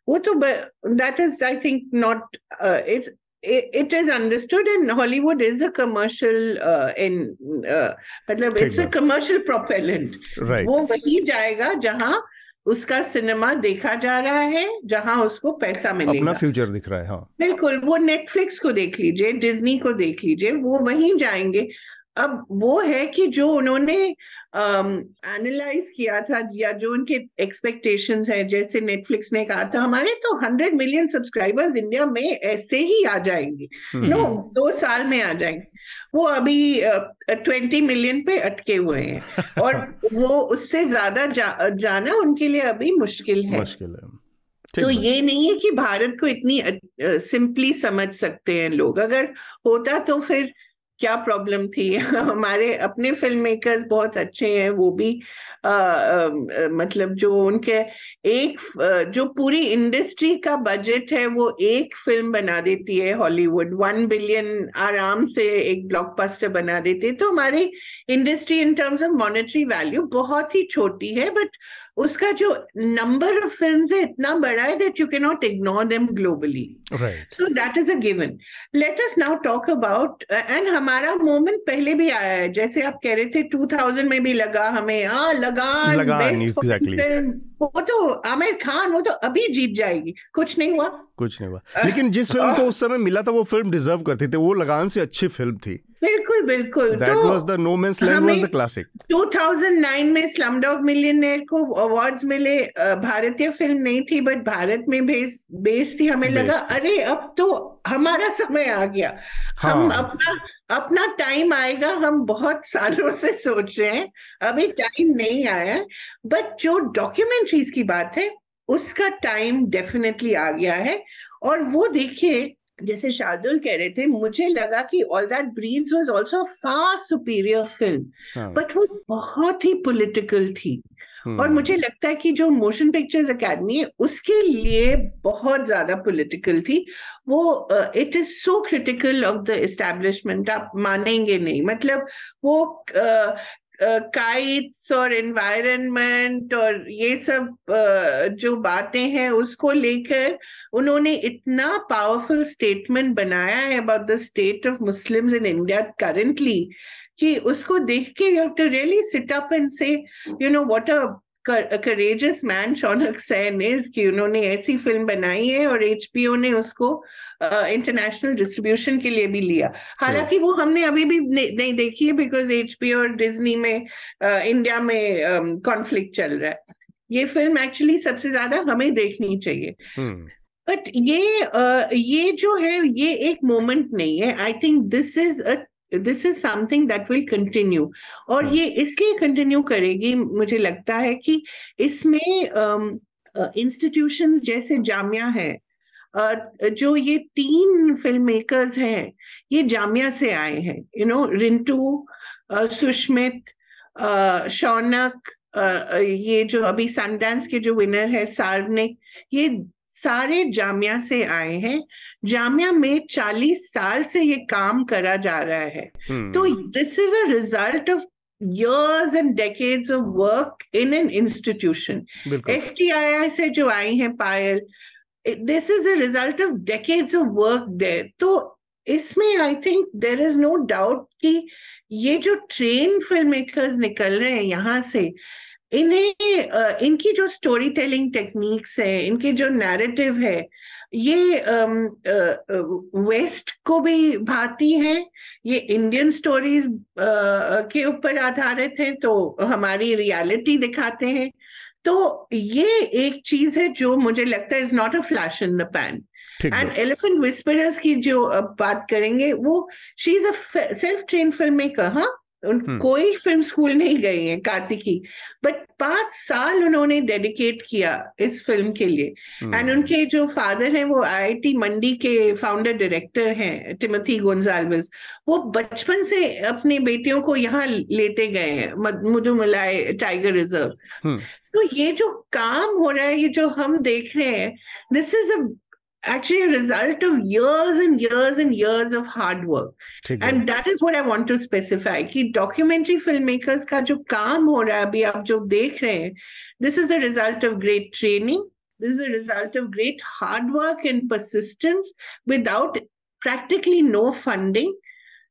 वो तो that is I think not it's it is understood and Hollywood is a commercial uh, in uh, मतलब it's a commercial propellant. Right. वो वही जाएगा जहाँ उसका सिनेमा देखा जा रहा है जहाँ उसको पैसा मिलेगा। अपना फ्यूचर दिख रहा है हाँ। बिल्कुल वो नेटफ्लिक्स को देख लीजिए डिज्नी को देख लीजिए वो वहीं जाएँगे। अब वो है कि जो उन्होंने एनालाइज um, किया था या जो उनके एक्सपेक्टेशंस है जैसे नेटफ्लिक्स ने कहा था हमारे तो हंड्रेड मिलियन सब्सक्राइबर्स इंडिया में ऐसे ही आ जाएँगे. No hmm. दो साल में आ जाएँगे। वो अभी ट्वेंटी uh, मिलियन पे अटके हुए हैं। और वो उससे ज़्यादा जा, जाना उनके लिए अभी मुश्किल है। मुश्किल है। तो ये नहीं है कि भारत को इतनी सिंपली uh, समझ सकते हैं लोग। अगर होता तो फिर क्या प्रॉब्लम थी? हमारे अपने फ़िल्म मेकर्स बहुत अच्छे हैं वो भी आ, आ, मतलब जो उनके एक जो पूरी इंडस्ट्री का बजट है वो एक फ़िल्म बना देती है हॉलीवुड वन बिलियन आराम से एक ब्लॉकबस्टर बना देती है। तो हमारी industry in terms of monetary value बहुत ही छोटी है बट उसका जो नंबर ऑफ़ फ़िल्म है इतना बड़ा है that you can not ignore them globally so that is a given let us now talk about and हमारा मोमेंट पहले भी आया है जैसे आप कह रहे थे 2000 में भी लगा हमें आ लगान लगान exactly. वो तो आमिर खान वो तो अभी जीत जाएगी। कुछ नहीं हुआ। कुछ नहीं हुआ। लेकिन जिस फ़िल्म को उस समय मिला था वो फ़िल्म डिजर्व करती थी। वो लगान से अच्छी फ़िल्म थी। बिल्कुल बिल्कुल। That तो was the No Man's Land was the classic. 2009 में स्लम डॉग मिलियनेयर को अवार्ड्स मिले। भारतीय फ़िल्म नहीं थी बट भारत में बेस बेस थी। हमें लगा अरे अब तो हमारा समय आ गया। हाँ. हम अपना अपना टाइम आएगा हम बहुत सालों से सोच रहे हैं। अभी टाइम नहीं आया बट जो डॉक्यूमेंट्रीज की बात है उसका टाइम डेफिनेटली आ गया है। और वो देखिए जैसे शार्दुल कह रहे थे मुझे लगा कि All That Breathes was also far superior film but वो बहुत ही पॉलिटिकल थी। और हम्म। मुझे लगता है कि जो मोशन पिक्चर्स एकेडमी है उसके लिए बहुत ज़्यादा पॉलिटिकल थी वो it is so critical of the establishment आप मानेंगे नहीं मतलब वो uh, काइट्स और एनवायरनमेंट और ये सब जो बातें हैं उसको लेकर उन्होंने इतना पावरफुल स्टेटमेंट बनाया है about the state of Muslims in India currently कि उसको देख के you have to really sit up and say you know what a courageous man Shaunak Sen is कि उन्होंने ऐसी फ़िल्म बनाई है और एचपीओ ने उसको इंटरनेशनल uh, डिस्ट्रीब्यूशन के लिए भी लिया। हालाँकि वो हमने अभी भी नहीं देखी है बिकॉज़ एचपीओ और डिज्नी में इंडिया में कॉन्फ्लिक्ट um, चल रहा है। ये फ़िल्म एक्चुअली सबसे ज़्यादा हमें देखनी चाहिए। But hmm. ये ये जो है ये एक मोमेंट नहीं है। I think this is a this is something that will continue और। ये इसलिए कंटिन्यू करेगी मुझे लगता है कि इसमें इंस्टीट्यूशंस um, uh, जैसे जामिया है uh, जो ये तीन फ़िल्म मेकर्स हैं ये जामिया से आए हैं यू नो रिंटू सुष्मित शौनक ये जो अभी सनडांस के जो विनर है सार्वनिक ये सारे जामिया से आए हैं जामिया में 40 साल से ये काम करा जा रहा है. तो this is a result of years and decades of work in an institution. FTII से जो आई हैं पायल this is a result of decades of work there. तो इसमें I think there is no doubt कि ये जो ट्रेन फ़िल्म मेकर्स निकल रहे हैं यहाँ से इन्हें इनकी जो स्टोरी टेलिंग टेक्निक्स है इनके जो नैरेटिव है ये वेस्ट को भी भाती है। ये इंडियन स्टोरीज के ऊपर आधारित है तो हमारी रियलिटी दिखाते हैं। तो ये एक चीज़ है जो मुझे लगता है is not a flash in the pan and Elephant Whisperers की जो बात करेंगे वो she is a self train filmmaker हाँ? हम्म। कोई फ़िल्म स्कूल नहीं गए हैं कार्तिकी बट पाँच साल उन्होंने डेडिकेट किया इस फ़िल्म के लिए एंड हम्म। उनके जो फादर हैं वो आईआईटी मंडी के फाउंडर डायरेक्टर हैं टिमथी गोन्जाल्विस वो बचपन से अपने बेटियों को यहाँ लेते गए हैं मुदुमलाई टाइगर रिज़र्व तो ये जो काम हो रहा है ये जो हम देख रहे हैं this is a actually a result of years and years and years of hard work and that is what i want to specify कि documentary filmmakers का जो काम हो रहा है अभी आप जो देख रहे हैं this is the result of great training this is a result of great hard work and persistence without practically no funding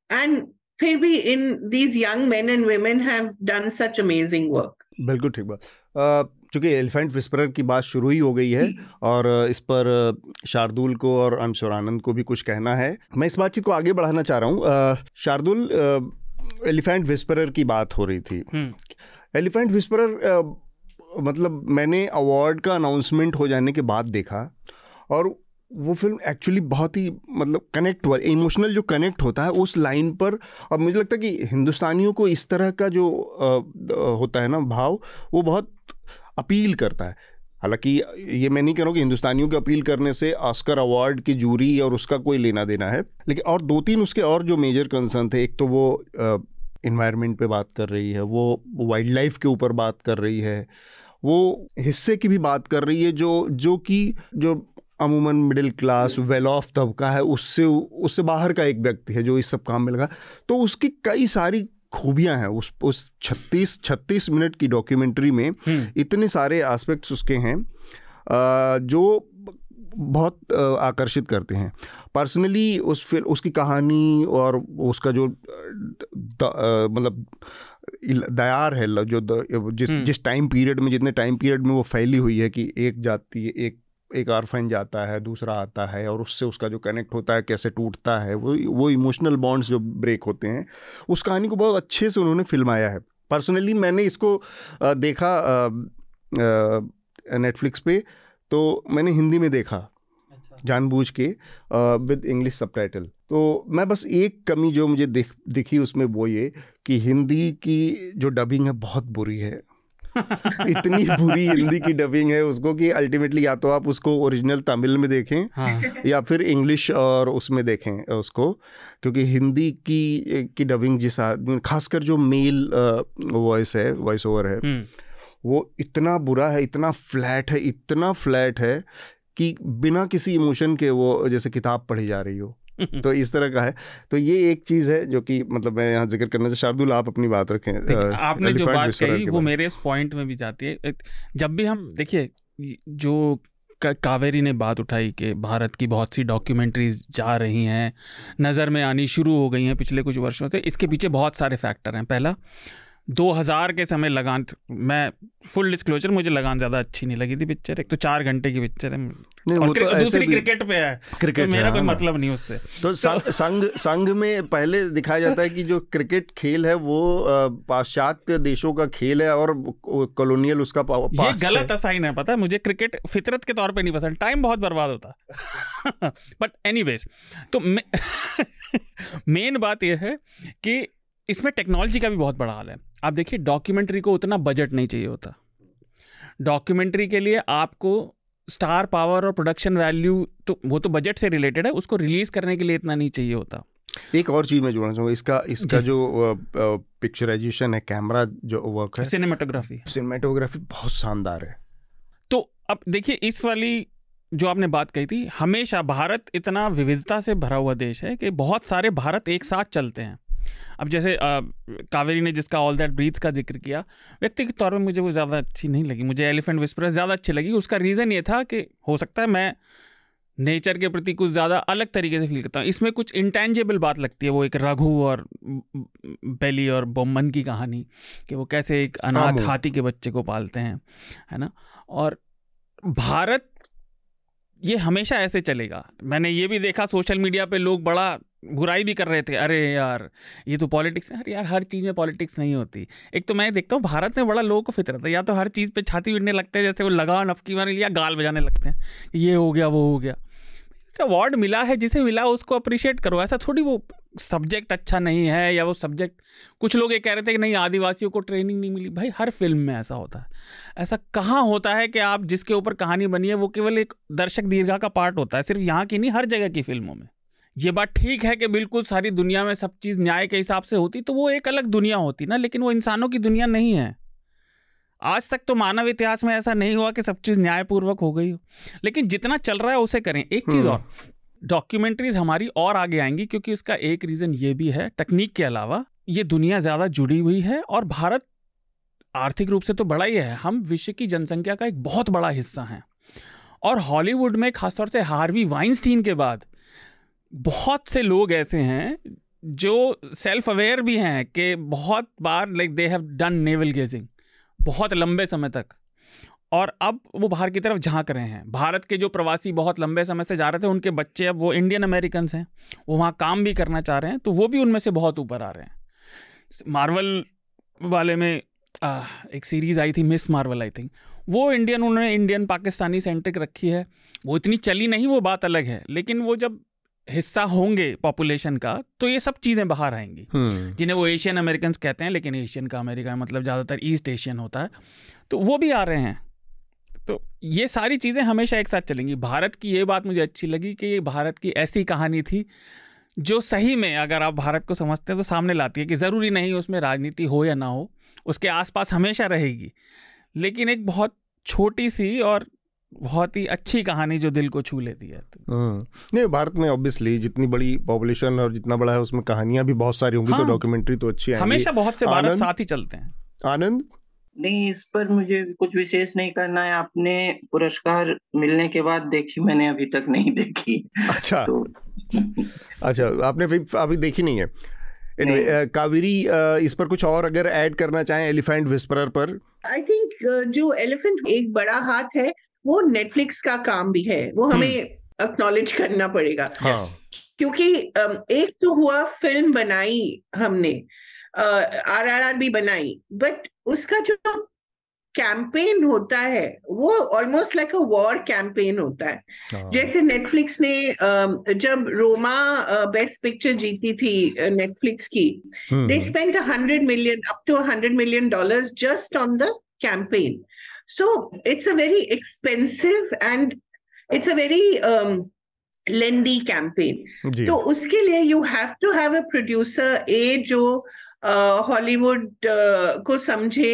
and फिर भी in these young men and women have done such amazing work बिल्कुल ठीक बात चूँकि elephant whisperer की बात शुरू ही हो गई है और इस पर शार्दुल को और अंशोर आनंद को भी कुछ कहना है। मैं इस बातचीत को आगे बढ़ाना चाह रहा हूँ। शार्दुल एलिफेंट विस्परर की बात हो रही थी। एलिफेंट हम्म। विस्परर मतलब मैंने अवार्ड का अनाउंसमेंट हो जाने के बाद देखा और वो फ़िल्म एक्चुअली बहुत ही मतलब कनेक्ट हुआ इमोशनल जो कनेक्ट होता है उस लाइन पर। और मुझे लगता है कि हिंदुस्तानियों को इस तरह का जो आ, होता है ना भाव वो बहुत अपील करता है। हालाँकि ये मैं नहीं कह रहा हूँ कि हिंदुस्तानियों की अपील करने से ऑस्कर अवार्ड की जूरी और उसका कोई लेना देना है, लेकिन और दो तीन उसके और जो मेजर कंसर्न थे, एक तो वो इन्वायरमेंट पे बात कर रही है, वो वाइल्ड लाइफ के ऊपर बात कर रही है, वो हिस्से की भी बात कर रही है जो जो कि, जो अमूमन मिडिल क्लास वेल ऑफ़ तबका है, उससे उससे बाहर का एक व्यक्ति है जो इस सब काम में लगा। तो उसकी कई सारी खूबियाँ हैं उस उस छत्तीस छत्तीस मिनट की डॉक्यूमेंट्री में हम्म। इतने सारे एस्पेक्ट्स उसके हैं जो बहुत आकर्षित करते हैं पर्सनली उस फिर उसकी कहानी और उसका जो मतलब दयार है जो द, जिस हम्म। जिस टाइम पीरियड में जितने टाइम पीरियड में वो फैली हुई है कि एक जाति एक एक आरफाइन जाता है दूसरा आता है और उससे उसका जो कनेक्ट होता है कैसे टूटता है वो वो इमोशनल बॉन्ड्स जो ब्रेक होते हैं उस कहानी को बहुत अच्छे से उन्होंने फिल्माया है। पर्सनली मैंने इसको देखा नेटफ्लिक्स पे तो मैंने हिंदी में देखा अच्छा। जानबूझ के विद इंग्लिश सब तो मैं बस एक कमी जो मुझे दिख दिखी उसमें वो ये कि हिंदी की जो डबिंग है बहुत बुरी है। इतनी बुरी हिंदी की डबिंग है उसको कि अल्टीमेटली या तो आप उसको ओरिजिनल तमिल में देखें हाँ। या फिर इंग्लिश और उसमें देखें उसको क्योंकि हिंदी की की डबिंग जिस खासकर जो मेल वॉइस है वॉइस ओवर है हम्म। वो इतना बुरा है इतना फ्लैट है इतना फ्लैट है कि बिना किसी इमोशन के वो जैसे किताब पढ़ी जा रही हो तो इस तरह का है। तो ये एक चीज़ है जो कि मतलब मैं यहाँ ज़िक्र करना चाहिए शार्दुल आप अपनी बात रखें आपने जो बात कही वो मेरे इस पॉइंट में भी जाती है। जब भी हम देखिए जो कावेरी ने बात उठाई कि भारत की बहुत सी डॉक्यूमेंट्रीज जा रही हैं नज़र में आनी शुरू हो गई हैं पिछले कुछ वर्षों से इसके पीछे बहुत सारे फैक्टर हैं। पहला 2000 के समय लगान मैं फुल डिस्क्लोजर मुझे लगान ज़्यादा अच्छी नहीं लगी थी पिक्चर एक तो चार घंटे की पिक्चर है। नहीं वो तो दूसरी क्रिकेट पे है। क्रिकेट तो मेरा कोई हाँ, मतलब नहीं उससे। तो संघ संघ में पहले दिखाया जाता है कि जो क्रिकेट खेल है वो पाश्चात्य देशों का खेल है और कॉलोनियल उसका ये गलत साइन है पता है? मुझे क्रिकेट फितरत के तौर पे नहीं पसंद। टाइम बहुत बर्बाद होता। बट एनीवेज तो मेन बात यह है कि इसमें टेक्नोलॉजी का भी बहुत बड़ा हाल है। आप देखिए डॉक्यूमेंट्री को उतना बजट नहीं चाहिए होता। डॉक्यूमेंट्री के लिए आपको स्टार पावर और प्रोडक्शन वैल्यू तो वो तो बजट से रिलेटेड है उसको रिलीज़ करने के लिए इतना नहीं चाहिए होता। एक और चीज़ मैं जोड़ना चाहूँगा इसका इसका जो। पिक्चराइजेशन है कैमरा जो वर्क है सिनेमाटोग्राफी सिनेमाटोग्राफी बहुत शानदार है। तो अब देखिए इस वाली जो आपने बात कही थी हमेशा भारत इतना विविधता से भरा हुआ देश है कि बहुत सारे भारत एक साथ चलते हैं। अब जैसे कावेरी ने जिसका ऑल दैट ब्रीथ का ज़िक्र किया व्यक्तिगत तौर पर मुझे वो ज़्यादा अच्छी नहीं लगी। मुझे एलिफेंट विस्पर ज़्यादा अच्छी लगी। उसका रीज़न ये था कि हो सकता है मैं नेचर के प्रति कुछ ज़्यादा अलग तरीके से फील करता हूँ। इसमें कुछ इंटेंजेबल बात लगती है वो एक रघु और बेली और बोमन की कहानी कि वो कैसे एक अनाथ हाथी के बच्चे को पालते हैं है ना? और भारत ये हमेशा ऐसे चलेगा। मैंने ये भी देखा सोशल मीडिया पे लोग बड़ा बुराई भी कर रहे थे। अरे यार, ये तो पॉलिटिक्स है। अरे यार, हर चीज़ में पॉलिटिक्स नहीं होती। एक तो मैं देखता हूँ, भारत में बड़ा लोगों को फितरत है। या तो हर चीज़ पे छाती बिड़ने लगते हैं, जैसे वो लगा नफकी मार लिया गाल बजाने लगते हैं ये हो गया, वो हो गया। तो अवार्ड मिला है, जिसे मिला उसको अप्रिशिएट करो। ऐसा थोड़ी वो सब्जेक्ट अच्छा नहीं है या वो सब्जेक्ट कुछ लोग ये कह रहे थे कि नहीं, आदिवासियों को ट्रेनिंग नहीं मिली। भाई, हर फ़िल्म में ऐसा होता है। ऐसा कहाँ होता है कि आप जिसके ऊपर कहानी बनी है, वो केवल एक दर्शक दीर्घा का पार्ट होता है। सिर्फ़ यहाँ की नहीं, हर जगह की फ़िल्मों में। ये बात ठीक है कि बिल्कुल सारी दुनिया में सब चीज़ न्याय के हिसाब से होती तो वो एक अलग दुनिया होती ना लेकिन वो इंसानों की दुनिया नहीं है। आज तक तो मानव इतिहास में ऐसा नहीं हुआ कि सब चीज़ न्यायपूर्वक हो गई हो। लेकिन जितना चल रहा है उसे करें। एक चीज़ हम्म। और डॉक्यूमेंट्रीज हमारी और आगे आएँगी क्योंकि इसका एक रीज़न ये भी है तकनीक के अलावा ये दुनिया ज़्यादा जुड़ी हुई है और भारत आर्थिक रूप से तो बड़ा ही है। हम विश्व की जनसंख्या का एक बहुत बड़ा हिस्सा हैं। और हॉलीवुड में खासतौर से हार्वी वाइनस्टीन के बाद बहुत से लोग ऐसे हैं जो सेल्फ अवेयर भी हैं कि बहुत बार like they have done navel gazing बहुत लंबे समय तक। और अब वो बाहर की तरफ़ झाँक रहे हैं। भारत के जो प्रवासी बहुत लंबे समय से जा रहे थे उनके बच्चे अब वो इंडियन अमेरिकन हैं। वो वहाँ काम भी करना चाह रहे हैं तो वो भी उनमें से बहुत ऊपर आ रहे हैं। मार्वल वाले में आ, एक सीरीज़ आई थी मिस मार्वल आई थिंक वो इंडियन उन्होंने इंडियन पाकिस्तानी सेंट्रिक रखी है। वो इतनी चली नहीं वो बात अलग है। लेकिन वो जब हिस्सा होंगे पॉपुलेशन का तो ये सब चीज़ें बाहर आएँगी। हम्म। जिन्हें वो एशियन अमेरिकन कहते हैं लेकिन एशियन का अमेरिका मतलब ज़्यादातर ईस्ट एशियन होता है तो वो भी आ रहे हैं। तो ये सारी चीज़ें हमेशा एक साथ चलेंगी। भारत की ये बात मुझे अच्छी लगी कि ये भारत की ऐसी कहानी थी जो सही में अगर आप भारत को समझते हैं तो सामने लाती है कि ज़रूरी नहीं उसमें राजनीति हो या ना हो उसके आसपास हमेशा रहेगी। लेकिन एक बहुत छोटी सी और बहुत ही अच्छी कहानी जो दिल को छू लेती है। हम्म। नहीं भारत में ऑब्वियसली जितनी बड़ी पॉपुलेशन और जितना बड़ा है उसमें कहानियाँ भी बहुत सारी होंगी तो हाँ, तो डॉक्यूमेंट्री तो अच्छी आएँगी। हमेशा बहुत से भारत साथ ही चलते हैं। आनंद? नहीं इस पर मुझे कुछ विशेष नहीं करना है। आपने पुरस्कार मिलने के बाद देखी मैंने अभी तक नहीं देखी। अच्छा। तो अच्छा आपने अभी देखी नहीं है? Anyway, uh, कावेरी uh, इस पर कुछ और अगर ऐड करना चाहें एलिफेंट विस्परर पर? आई थिंक uh, जो एलिफेंट एक बड़ा हाथ है वो नेटफ्लिक्स का काम भी है वो हमें एक्नॉलेज हम्म। करना पड़ेगा हाँ. क्योंकि एक तो हुआ फ़िल्म बनाई हमने आर आर आर भी बनाई बट उसका जो कैंपेन होता है वो almost like a war campaign होता है हाँ। जैसे नेटफ्लिक्स ने जब रोमा बेस्ट पिक्चर जीती थी नेटफ्लिक्स की they spend hundred million up to hundred million dollars just on the campaign So it's a very expensive and it's a very um, lengthy campaign तो उसके लिए you have to have a producer a जो Hollywood uh, uh, को समझे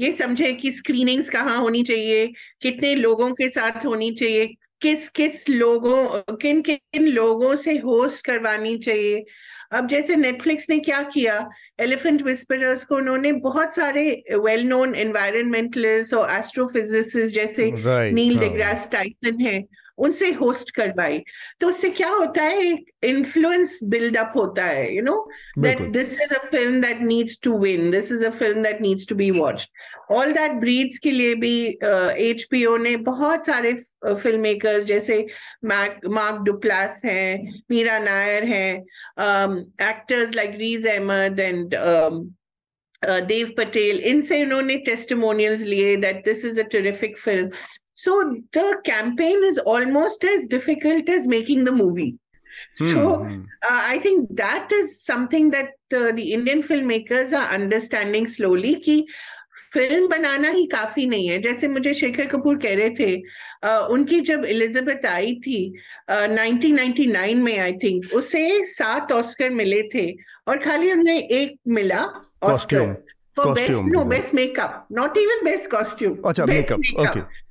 ये समझे कि screenings कहाँ होनी चाहिए कितने लोगों के साथ होनी चाहिए किस किस लोगों किन किन लोगों से होस्ट करवानी चाहिए अब जैसे नेटफ्लिक्स ने क्या किया? एलिफेंट विस्परर्स को उन्होंने बहुत सारे वेल नोन एनवायरमेंटलिस्ट और एस्ट्रोफिजिस जैसे right, नील डिग्रास टाइसन है उनसे होस्ट करवाई। तो उससे क्या होता है एक इन्फ्लुएंस बिल्डअप होता है you know that this is a film that needs to win this is a film that needs to be watched all that breeds के लिए भी एच uh, ने बहुत सारे फ़िल्म uh, मेकर्स जैसे मार्क डुप्लास हैं मीरा नायर हैं actors like Riz Ahmed and Dev Patel इनसे उन्होंने टेस्टिमोनियल्स लिए that this is a terrific film So the campaign is almost as difficult as making the movie. So hmm. uh, I think that is something that uh, the Indian filmmakers are understanding slowly कि film बनाना ही काफ़ी नहीं है जैसे मुझे शेखर कपूर कह रहे थे आ, उनकी जब एलिजाबेथ आई थी आ, 1999 में आई थिंक उसे सात ऑस्कर मिले थे और खाली उन्हें एक मिला Oscar for best no best makeup not even best costume अच्छा मेकअप ओके Hmm.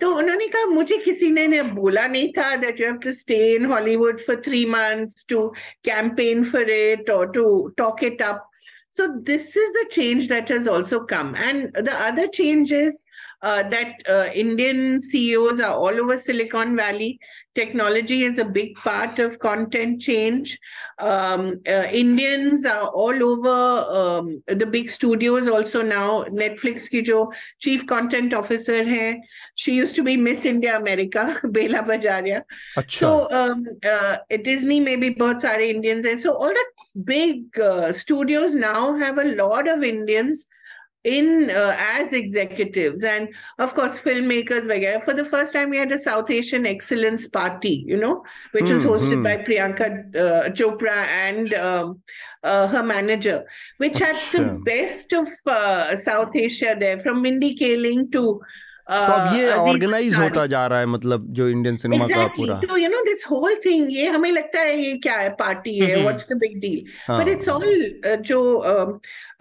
तो उन्होंने कहा मुझे किसी ने, ने बोला नहीं था that you have to stay in Hollywood for three months to campaign for it और to talk it up So this is the change that has also come. And the other change is uh, that uh, Indian CEOs are all over Silicon Valley technology is a big part of content change. Um, uh, Indians are all over um, the big studios also now. Netflix ki jo chief content officer hai, she used to be Miss India America, Bela Bajaria. Achha. So um, uh, Disney maybe both are Indians. And so all the big uh, studios now have a lot of Indians in uh, as executives and of course filmmakers vagara. for the first time we had a south asian excellence party you know which mm, was hosted mm. by priyanka uh, chopra and um, uh, her manager which had the best of uh, south asia there from mindy kaling to तो अब ये organise होता जा रहा है मतलब जो Indian cinema exactly. का पूरा। तो you know this whole thing ये हमें लगता है ये क्या है पार्टी है what's the big deal but it's all जो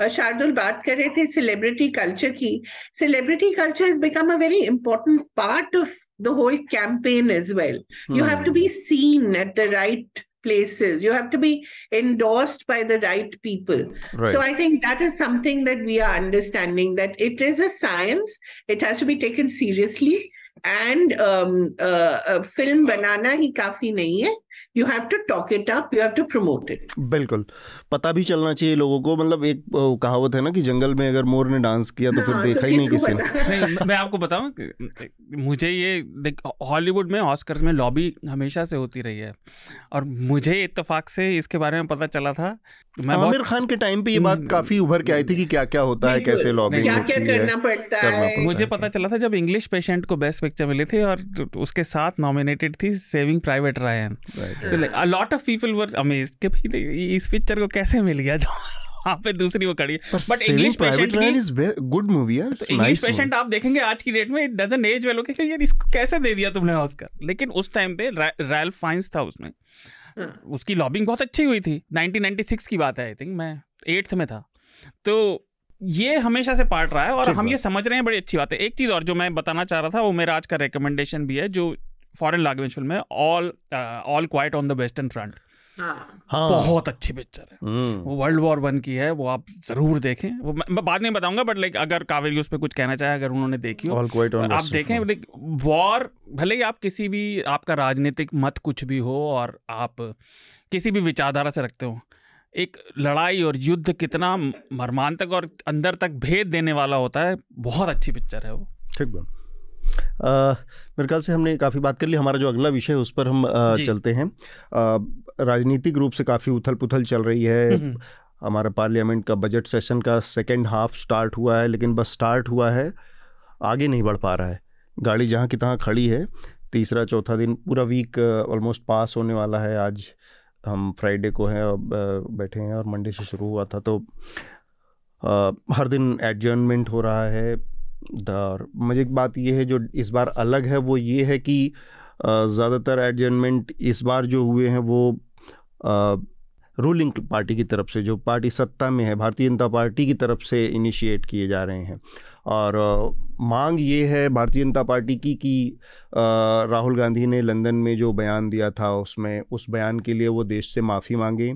शार्दुल बात कर रहे थे सेलिब्रिटी कल्चर की celebrity culture is become a very important part of the whole campaign as well you have to be seen at the right places. You have to be endorsed by the right people. Right. So I think that is something that we are understanding that it is a science. It has to be taken seriously. And um, uh, uh, film banana hi kafi nahi hai. You have to talk it up you have to promote it बिल्कुल। पता भी चलना चाहिए लोगों को मतलब एक कहावत है ना कि जंगल में अगर मोर ने डांस किया तो फिर हाँ, देखा तो ही नहीं किसी ने। नहीं मैं आपको बताऊँ मुझे ये हॉलीवुड में ऑस्कर्स में लॉबी हमेशा से होती रही है। और मुझे इत्तेफाक से इसके बारे में पता चला था। मैं आमिर खान के टाइम पे ये बात हम्म, काफ़ी उभर के आई थी कि क्या क्या होता है कैसे लॉबी क्या क्या करना पड़ता है। मुझे पता चला था जब इंग्लिश पेशेंट को बेस्ट पिक्चर मिली थी और उसके साथ नॉमिनेटेड थी सेविंग प्राइवेट रायन तो like a lot of people were amazed कि भाई इस पिक्चर को कैसे मिल गया? जो वहाँ पे दूसरी वो कड़ी but English Patient is good movie यार. इंग्लिश पेशेंट आप देखेंगे आज की डेट में it doesn't age well okay यार इसको कैसे दे दिया तुमने ऑस्कर लेकिन उस टाइम पे रैल्फ फाइंस था उसमें। हाँ। उसकी लॉबिंग बहुत अच्छी हुई थी। 1996 की बात है आई थिंक मैं एट्थ में था। तो ये हमेशा से पार्ट रहा है और हम ये समझ रहे हैं बड़ी अच्छी बात है। एक चीज़ और जो मैं बताना चाह रहा था वो मेरा आज का रिकमेंडेशन भी है जो फॉरेन लैंग्वेज फ़िल्म है All All Quiet on the Western Front हाँ। बहुत अच्छी पिक्चर है। हम्म। वो वर्ल्ड वॉर वन की है वो आप ज़रूर देखें। वो मैं बाद में बताऊँगा बट लाइक अगर कावेरी उस पर कुछ कहना चाहे अगर उन्होंने देखी हो आप देखें लाइक वॉर भले ही आप किसी भी आपका राजनीतिक मत कुछ भी हो और आप किसी भी विचारधारा से रखते हो एक लड़ाई और युद्ध कितना मर्मांतक और अंदर तक भेद देने वाला होता है बहुत अच्छी पिक्चर है वो। ठीक बात। मेरे ख्याल से हमने काफ़ी बात कर ली। हमारा जो अगला विषय है उस पर हम आ, चलते हैं। राजनीतिक रूप से काफ़ी उथल पुथल चल रही है। हम्म, हम्म। हमारा पार्लियामेंट का बजट सेशन का सेकेंड हाफ़ स्टार्ट हुआ है लेकिन बस स्टार्ट हुआ है आगे नहीं बढ़ पा रहा है। गाड़ी जहाँ की तहाँ खड़ी है तीसरा चौथा दिन पूरा वीक ऑलमोस्ट पास होने वाला है। आज हम फ्राइडे को हैं बैठे हैं और मंडे से शुरू हुआ था तो आ, हर दिन एडजर्नमेंट हो रहा है। और मुझे एक बात ये है जो इस बार अलग है, वो ये है कि ज़्यादातर एडजमेंट इस बार जो हुए हैं वो रूलिंग पार्टी की तरफ़ से, जो पार्टी सत्ता में है, भारतीय जनता पार्टी की तरफ़ से इनिशिएट किए जा रहे हैं। और मांग ये है भारतीय जनता पार्टी की कि राहुल गांधी ने लंदन में जो बयान दिया था, उसमें, उस बयान के लिए वो देश से माफ़ी मांगे।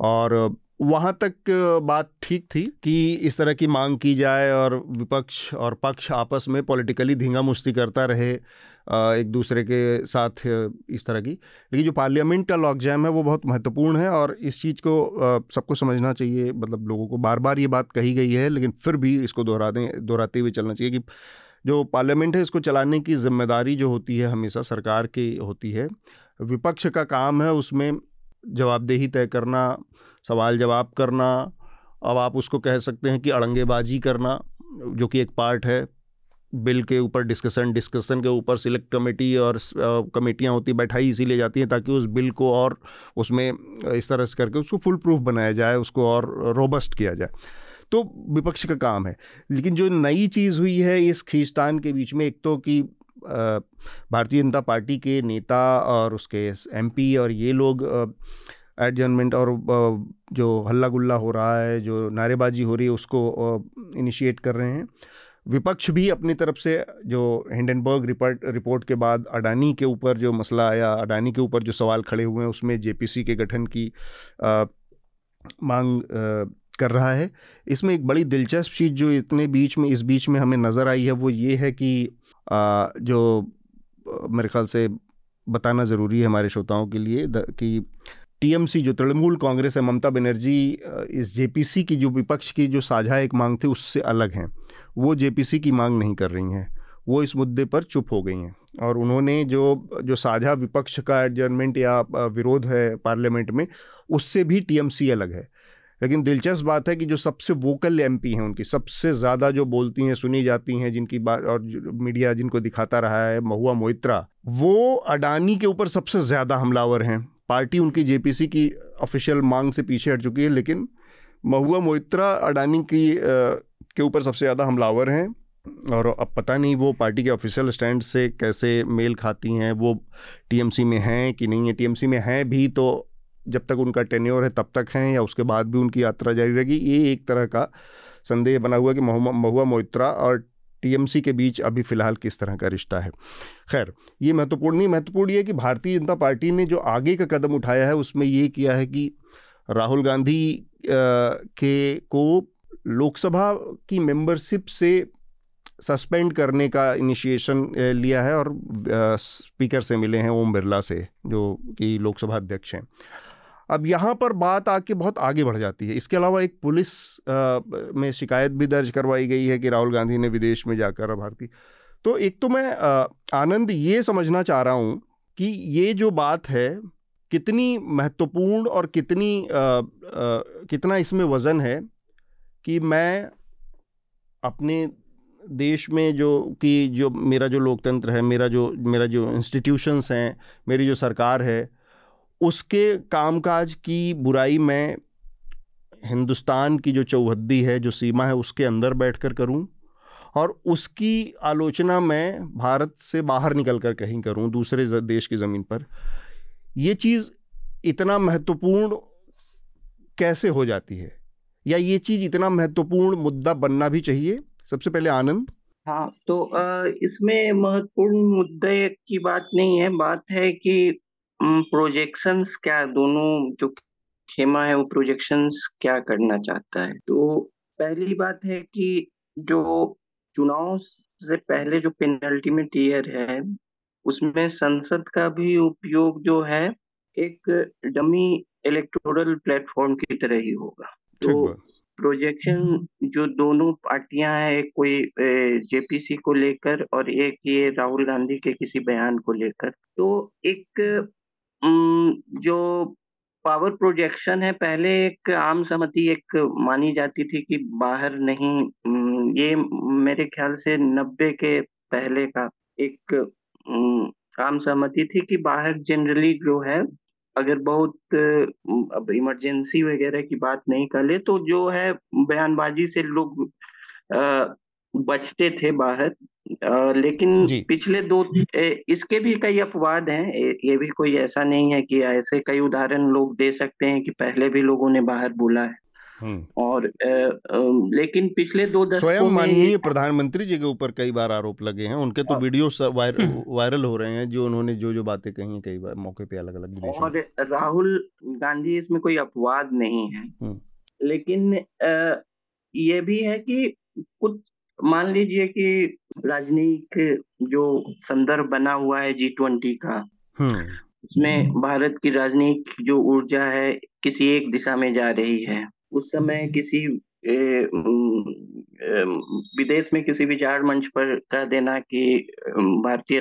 और वहाँ तक बात ठीक थी कि इस तरह की मांग की जाए और विपक्ष और पक्ष आपस में पॉलिटिकली धींगा मुश्ती करता रहे एक दूसरे के साथ इस तरह की। लेकिन जो पार्लियामेंट का लॉक जैम है वो बहुत महत्वपूर्ण है और इस चीज़ को सबको समझना चाहिए। मतलब लोगों को बार बार ये बात कही गई है, लेकिन फिर भी इसको दोहरा दें दोहराते हुए चलना चाहिए कि जो पार्लियामेंट है इसको चलाने की ज़िम्मेदारी जो होती है हमेशा सरकार की होती है। विपक्ष का काम है उसमें जवाबदेही तय करना सवाल जवाब करना, अब आप उसको कह सकते हैं कि अड़ंगेबाजी करना, जो कि एक पार्ट है। बिल के ऊपर डिस्कशन डिस्कशन के ऊपर सिलेक्ट कमेटी और कमेटियाँ होती, बैठाई इसीलिए जाती हैं ताकि उस बिल को और उसमें इस तरह से करके उसको फुल प्रूफ बनाया जाए, उसको और रोबस्ट किया जाए। तो विपक्ष का काम है। लेकिन जो नई चीज़ हुई है इस खींचतान के बीच में, एक तो कि भारतीय जनता पार्टी के नेता और उसके एमपी और ये लोग एडजमेंट और जो हल्ला गुल्ला हो रहा है जो नारेबाजी हो रही है उसको इनिशिएट कर रहे हैं। विपक्ष भी अपनी तरफ़ से जो हिंडनबर्ग रिपोर्ट रिपोर्ट के बाद अडानी के ऊपर जो मसला आया अडानी के ऊपर जो सवाल खड़े हुए हैं उसमें जेपीसी के गठन की आ, मांग आ, कर रहा है। इसमें एक बड़ी दिलचस्प चीज़ जो इतने बीच में इस बीच में हमें नज़र आई है वो ये है कि आ, जो मेरे ख्याल से बताना ज़रूरी है हमारे श्रोताओं के लिए कि टीएमसी, जो तृणमूल कांग्रेस है, ममता बनर्जी इस जेपीसी की जो विपक्ष की जो साझा एक मांग थी, उससे अलग हैं। वो जेपीसी की मांग नहीं कर रही हैं। वो इस मुद्दे पर चुप हो गई हैं। और उन्होंने जो जो साझा विपक्ष का एडजर्नमेंट या विरोध है पार्लियामेंट में, उससे भी टीएमसी अलग है। लेकिन दिलचस्प बात है कि जो सबसे वोकल एमपी हैं उनकी, सबसे ज़्यादा जो बोलती हैं, सुनी जाती हैं, जिनकी बात और मीडिया जिनको दिखाता रहा है, महुआ मोइत्रा, वो अडानी के ऊपर सबसे ज़्यादा हमलावर हैं। पार्टी उनकी जेपीसी की ऑफिशियल मांग से पीछे हट चुकी है, लेकिन महुआ मोइत्रा अडानी की के ऊपर सबसे ज़्यादा हमलावर हैं। और अब पता नहीं वो पार्टी के ऑफिशियल स्टैंड से कैसे मेल खाती हैं, वो टीएमसी में हैं कि नहीं है। टीएमसी में हैं भी तो जब तक उनका टेन्योर है तब तक हैं, या उसके बाद भी उनकी यात्रा जारी रहेगी, ये एक तरह का संदेह बना हुआ कि महुआ मोइत्रा और टीएमसी के बीच अभी फ़िलहाल किस तरह का रिश्ता है? खैर, ये महत्वपूर्ण नहीं, महत्वपूर्ण ये कि भारतीय जनता पार्टी ने जो आगे का कदम उठाया है, उसमें ये किया है कि राहुल गांधी के, को लोकसभा की मेंबरशिप से सस्पेंड करने का इनिशिएशन लिया है और स्पीकर से मिले हैं ओम बिरला से, जो कि लोकसभा अध्यक्ष हैं। अब यहाँ पर बात आके बहुत आगे बढ़ जाती है। इसके अलावा एक पुलिस आ, में शिकायत भी दर्ज करवाई गई है कि राहुल गांधी ने विदेश में जाकर भारतीय तो एक तो मैं आ, आनंद ये समझना चाह रहा हूँ कि ये जो बात है कितनी महत्वपूर्ण और कितनी आ, आ, कितना इसमें वज़न है कि मैं अपने देश में जो कि जो मेरा जो लोकतंत्र है मेरा जो मेरा जो इंस्टीट्यूशंस हैं मेरी जो सरकार है उसके कामकाज की बुराई मैं हिंदुस्तान की जो चौहद्दी है, जो सीमा है, उसके अंदर बैठकर करूँ और उसकी आलोचना मैं भारत से बाहर निकल कर कहीं करूँ, दूसरे देश की ज़मीन पर, ये चीज़ इतना महत्वपूर्ण कैसे हो जाती है? या ये चीज़ इतना महत्वपूर्ण मुद्दा बनना भी चाहिए? सबसे पहले आनंद। हाँ तो इसमें महत्वपूर्ण मुद्दे की बात नहीं है, बात है कि प्रोजेक्शंस क्या दोनों जो खेमा है वो प्रोजेक्शंस क्या करना चाहता है? तो पहली बात है कि जो चुनाव से पहले जो पेनल्टीमेट ईयर है उसमें संसद का भी उपयोग जो है एक डमी इलेक्टोरल प्लेटफॉर्म की तरह ही होगा। तो प्रोजेक्शन जो दोनों पार्टियाँ हैं कोई जेपीसी को लेकर और एक ये राहुल गांधी के किसी बयान को लेकर तो एक जो पावर प्रोजेक्शन है, पहले एक आम सहमति एक मानी जाती थी कि बाहर नहीं ये मेरे ख्याल से नब्बे के पहले का एक आम सहमति थी कि बाहर जनरली जो है, अगर बहुत अब इमरजेंसी वगैरह की बात नहीं कर ले तो जो है बयानबाजी से लोग बचते थे बाहर। आ, लेकिन पिछले दो इसके भी कई अपवाद हैं ये भी कोई ऐसा नहीं है कि ऐसे कई उदाहरण लोग दे सकते हैं कि पहले भी लोगों ने बाहर बोला है। और लेकिन पिछले दो स्वयं माननीय प्रधानमंत्री जी के ऊपर कई बार आरोप लगे हैं उनके तो वीडियो वायर, वायरल हो रहे हैं जो उन्होंने जो जो बातें कही हैं कई बार मौके पे अलग अलग और राहुल गांधी इसमें कोई अपवाद नहीं है। लेकिन ये भी है कि कुछ मान लीजिए कि राजनीतिक जो संदर्भ बना हुआ है जी ट्वेंटी का हम्म। उसमें भारत की राजनीतिक जो ऊर्जा है किसी एक दिशा में जा रही है। उस समय किसी विदेश में किसी विचार मंच पर कह देना कि भारतीय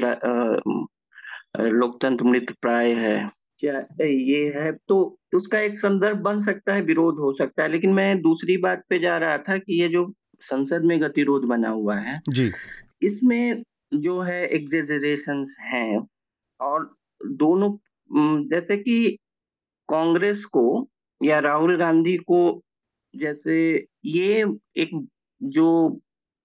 लोकतंत्र मृत प्राय है। क्या ये है? तो उसका एक संदर्भ बन सकता है विरोध हो सकता है लेकिन मैं दूसरी बात पे जा रहा था कि ये जो संसद में गतिरोध बना हुआ है जी। इसमें जो है एग्जेजरेशन हैं और दोनों जैसे कि कांग्रेस को या राहुल गांधी को जैसे ये एक जो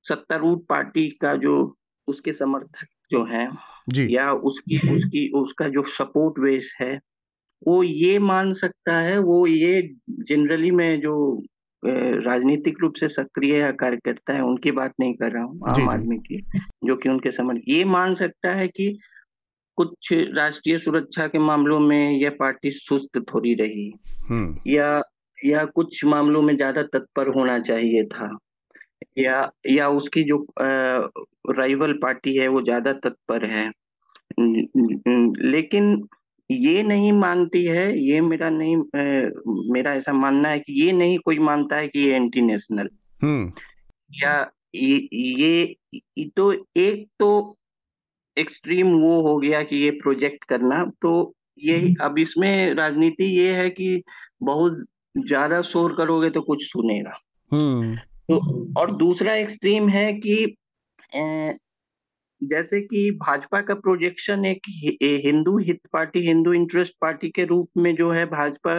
सत्तारूढ़ पार्टी का जो उसके समर्थक जो है जी। या उसकी उसकी उसका जो सपोर्ट बेस है वो ये मान सकता है वो ये जनरली में जो राजनीतिक रूप से सक्रिय या कार्यकर्ता है उनकी बात नहीं कर रहा हूँ आम आदमी की जो कि उनके समझ ये मान सकता है कि कुछ राष्ट्रीय सुरक्षा के मामलों में यह पार्टी सुस्त थोड़ी रही। हम्म। या या कुछ मामलों में ज़्यादा तत्पर होना चाहिए था या या उसकी जो राइवल पार्टी है वो ज़्यादा तत्पर है। लेकिन ये नहीं मानती है ये मेरा नहीं मेरा ऐसा मानना है कि ये नहीं कोई मानता है कि ये एंटी नेशनल हम्म। या ये, ये तो एक तो एक्सट्रीम वो हो गया कि ये प्रोजेक्ट करना तो ये हम्म। अब इसमें राजनीति ये है कि बहुत ज़्यादा शोर करोगे तो कुछ सुनेगा हम्म। तो और दूसरा एक्सट्रीम है कि जैसे कि भाजपा का प्रोजेक्शन एक हिंदू हित पार्टी हिंदू इंटरेस्ट पार्टी के रूप में जो है भाजपा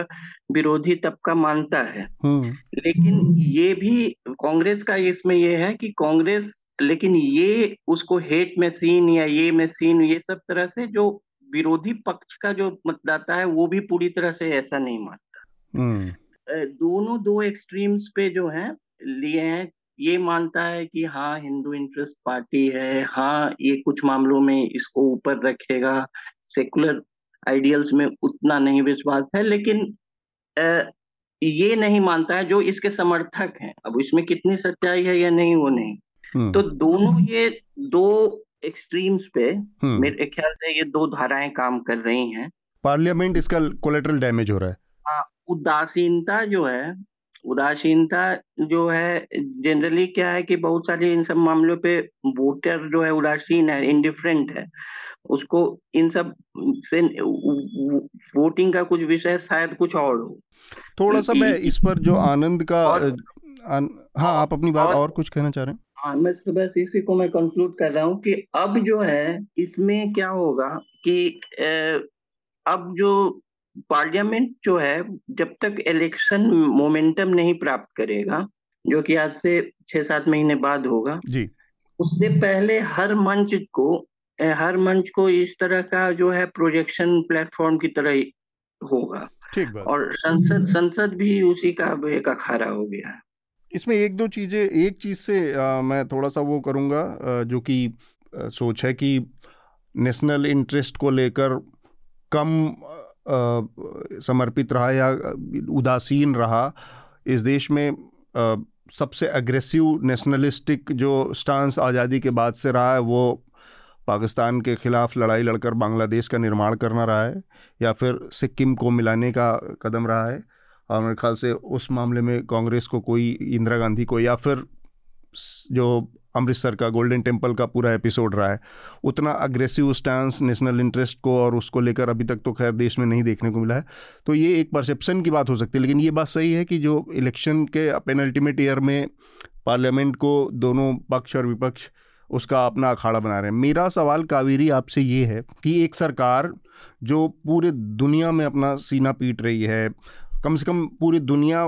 विरोधी तबका मानता है हम्म। लेकिन ये भी कांग्रेस का इसमें ये है कि कांग्रेस लेकिन ये उसको हेट मशीन या ये मशीन ये सब तरह से जो विरोधी पक्ष का जो मतदाता है वो भी पूरी तरह से ऐसा नहीं मानता हम्म। दोनों दो एक्सट्रीम्स पे जो है लिए हैं ये मानता है कि हाँ हिंदू इंटरेस्ट पार्टी है हाँ ये कुछ मामलों में इसको ऊपर रखेगा सेकुलर आइडियल्स में उतना नहीं विश्वास है लेकिन आ, ये नहीं मानता है जो इसके समर्थक हैं अब इसमें कितनी सच्चाई है या नहीं वो नहीं हम्म। तो दोनों ये दो एक्सट्रीम्स पे हम्म। मेरे ख्याल से ये दो धाराएँ काम कर रही हैं पार्लियामेंट इसका कोलेट्रल डैमेज हो रहा है हाँ उदासीनता जो है उदासीनता जो है जनरली क्या है कि बहुत सारे इन सब मामलों पे वोटर जो है उदासीन है इंडिफरेंट है। उसको इन सबसे वोटिंग का कुछ विषय शायद कुछ और हो। थोड़ा सा मैं इस पर जो आनंद का और, आन, हाँ आप अपनी बात और, और कुछ कहना चाह रहे हैं? हाँ मैं बस इसी को मैं कंक्लूड कर रहा हूँ कि अब जो है इसमें क्या होगा कि अब जो पार्लियामेंट जो है जब तक इलेक्शन मोमेंटम नहीं प्राप्त करेगा जो कि आज से छह सात महीने बाद होगा जी। उससे पहले हर मंच को हर मंच को इस तरह का जो है प्रोजेक्शन प्लेटफॉर्म की तरह होगा। ठीक बात। और संसद संसद भी उसी का एक अखाड़ा हो गया है। इसमें एक दो चीज़ें एक चीज़ से आ, मैं थोड़ा सा वो करूँगा जो कि सोच है कि नेशनल इंटरेस्ट को लेकर कम समर्पित रहा या उदासीन रहा इस देश में आ, सबसे अग्रेसिव नेशनलिस्टिक जो स्टांस आज़ादी के बाद से रहा है वो पाकिस्तान के ख़िलाफ़ लड़ाई लड़कर बांग्लादेश का निर्माण करना रहा है या फिर सिक्किम को मिलाने का कदम रहा है। और मेरे ख्याल से उस मामले में कांग्रेस को कोई इंदिरा गांधी को या फिर जो अमृतसर का गोल्डन टेंपल का पूरा एपिसोड रहा है। उतना अग्रेसिव स्टांस नेशनल इंटरेस्ट को और उसको लेकर अभी तक तो खैर देश में नहीं देखने को मिला है। तो ये एक परसेप्शन की बात हो सकती है, लेकिन ये बात सही है कि जो इलेक्शन के पेन अल्टीमेट ईयर में पार्लियामेंट को दोनों पक्ष और विपक्ष उसका अपना अखाड़ा बना रहे हैं। मेरा सवाल कावेरी आपसे ये है कि एक सरकार जो पूरे दुनिया में अपना सीना पीट रही है, कम से कम पूरी दुनिया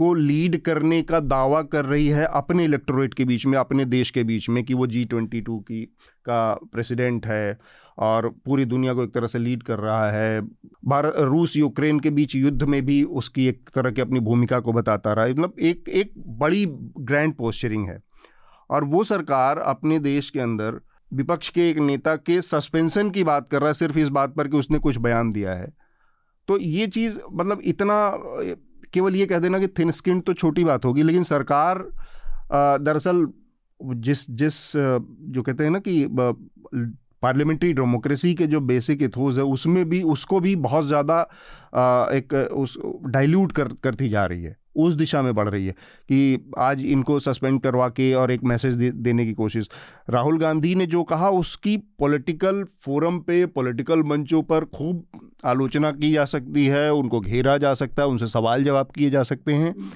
को लीड करने का दावा कर रही है अपने इलेक्टोरेट के बीच में, अपने देश के बीच में कि वो जी ट्वेंटी टू की, का प्रेसिडेंट है और पूरी दुनिया को एक तरह से लीड कर रहा है। भारत रूस यूक्रेन के बीच युद्ध में भी उसकी एक तरह की अपनी भूमिका को बताता रहा है। मतलब एक एक बड़ी ग्रैंड पोस्चरिंग है। और वो सरकार अपने देश के अंदर विपक्ष के एक नेता के सस्पेंशन की बात कर रहा है, सिर्फ़ इस बात पर कि उसने कुछ बयान दिया है। तो ये चीज़ मतलब इतना केवल ये कह देना कि थिन स्किन तो छोटी बात होगी, लेकिन सरकार दरअसल जिस जिस जो कहते हैं ना कि पार्लियामेंट्री डेमोक्रेसी के जो बेसिक इथोज है, उसमें भी, उसको भी बहुत ज़्यादा एक, उस, डाइल्यूट कर, करती जा रही है। उस दिशा में बढ़ रही है कि आज इनको सस्पेंड करवा के और एक मैसेज दे, देने की कोशिश। राहुल गांधी ने जो कहा उसकी पॉलिटिकल फोरम पे पॉलिटिकल मंचों पर खूब आलोचना की जा सकती है उनको घेरा जा सकता है उनसे सवाल जवाब किए जा सकते हैं।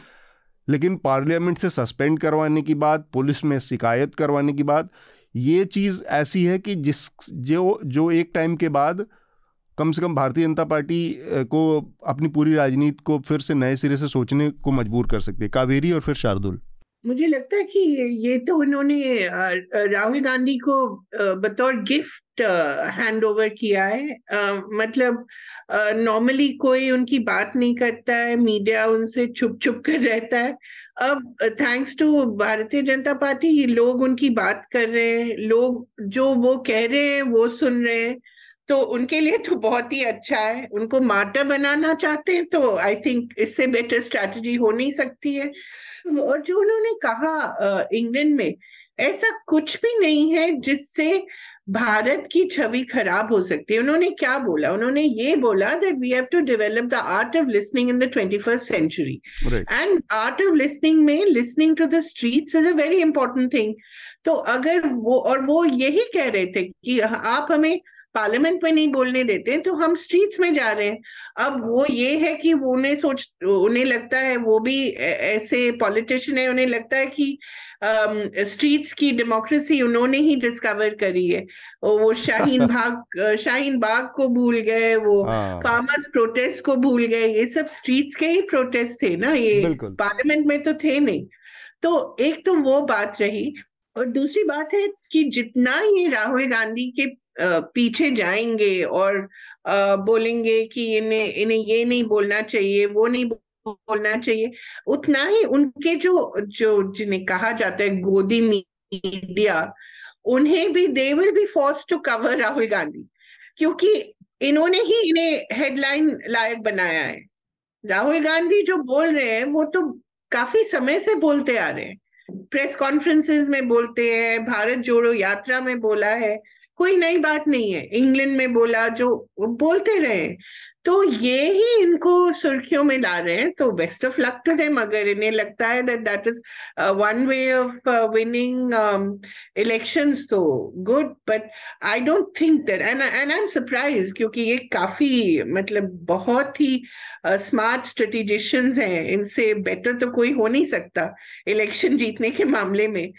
लेकिन पार्लियामेंट से सस्पेंड करवाने की बात पुलिस में शिकायत करवाने की बात ये चीज़ ऐसी है कि जिस जो जो एक टाइम के बाद कम से कम भारतीय जनता पार्टी को अपनी पूरी राजनीति को फिर से नए सिरे से सोचने को मजबूर कर सकती है, कावेरी और फिर शार्दुल। मुझे लगता है कि ये तो उन्होंने राहुल गांधी को बतौर गिफ्ट हैंड ओवर किया है। मतलब नॉर्मली कोई उनकी बात नहीं करता है मीडिया उनसे छुप छुप कर रहता है। अब thanks to Bharatiya Janata party लोग उनकी बात कर रहे हैं, लोग जो वो कह रहे हैं, वो सुन रहे हैं। तो उनके लिए तो बहुत ही अच्छा है। उनको मार्टर बनाना चाहते हैं तो आई थिंक इससे बेटर स्ट्रैटेजी हो नहीं सकती है। और जो उन्होंने कहा इंग्लैंड में ऐसा कुछ भी नहीं है जिससे भारत की छवि खराब हो सकती है। उन्होंने क्या बोला? उन्होंने ये बोला that we have to develop the art of listening in the twenty first century and art of listening में listening to the streets is a very important thing तो अगर वो और वो यही कह रहे थे कि आप हमें पार्लियामेंट में नहीं बोलने देते तो हम स्ट्रीट्स में जा रहे हैं। अब वो ये है कि वो उन्हें सोच उन्हें लगता है वो भी ऐसे पॉलिटिशियन है उन्हें लगता है कि स्ट्रीट्स की डेमोक्रेसी उन्होंने ही डिस्कवर करी है। वो शाहीन बाग शाहीन बाग को भूल गए वो फार्मर्स हाँ। प्रोटेस्ट को भूल गए ये सब स्ट्रीट्स के ही प्रोटेस्ट थे ना ये पार्लियामेंट में तो थे नहीं। तो एक तो वो बात रही और दूसरी बात है कि जितना ये राहुल गांधी के पीछे जाएँगे और बोलेंगे कि इन्हें इन्हें ये नहीं बोलना चाहिए, वो नहीं बोलना चाहिए। उतना ही उनके जो जो जिन्हें कहा जाता है गोदी मीडिया, उन्हें भी they will be force to cover Rahul Gandhi, क्योंकि इन्होंने ही इन्हें हेडलाइन लायक बनाया है। राहुल गांधी जो बोल रहे हैं, वो तो काफ़ी समय से बोलते आ रहे हैं। प्रेस कॉन्फ्रेंसेस में बोलते हैं, भारत जोड़ो यात्रा में बोला है। कोई नई बात नहीं है। इंग्लैंड में बोला, जो बोलते रहे तो ये ही इनको सुर्खियों में ला रहे हैं। तो best of luck to them अगर इन्हें लगता है that that is one way of winning elections तो good but I don't think that and and I am surprise क्योंकि ये काफ़ी मतलब बहुत ही स्मार्ट uh, स्ट्रेटिजिशियंस हैं इनसे बेटर तो कोई हो नहीं सकता इलेक्शन जीतने के मामले में।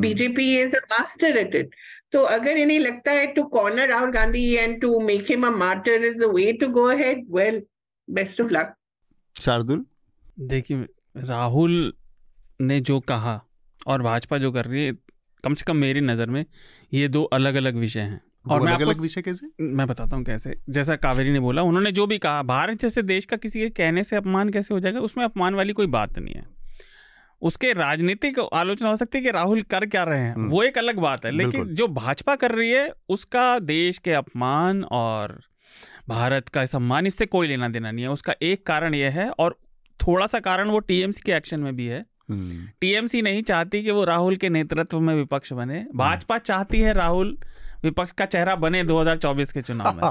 BJP is a master at it तो अगर इन्हें लगता है to corner Rahul Gandhi and to make him a martyr is the way to go ahead well best of luck Shardul? देखिए राहुल ने जो कहा और भाजपा जो कर रही है कम से कम मेरी नज़र में ये दो अलग अलग विषय हैं। और मैं अलग विषय कैसे? मैं बताता हूँ कैसे। जैसा कावेरी ने बोला उन्होंने जो भी कहा भारत जैसे देश का किसी के कहने से अपमान कैसे हो जाएगा उसमें अपमान वाली कोई बात नहीं है। उसके राजनीतिक आलोचना हो सकती है कि राहुल कर क्या रहे हैं हम्म। वो एक अलग बात है। लेकिन जो भाजपा कर रही है उसका देश के अपमान और भारत का सम्मान इससे कोई लेना देना नहीं है। उसका एक कारण यह है और थोड़ा सा कारण वो टीएमसी के एक्शन में भी है। TMC hmm. नहीं चाहती कि वो राहुल के नेतृत्व में विपक्ष बने। भाजपा चाहती है राहुल विपक्ष का चेहरा बने 2024 के चुनाव में।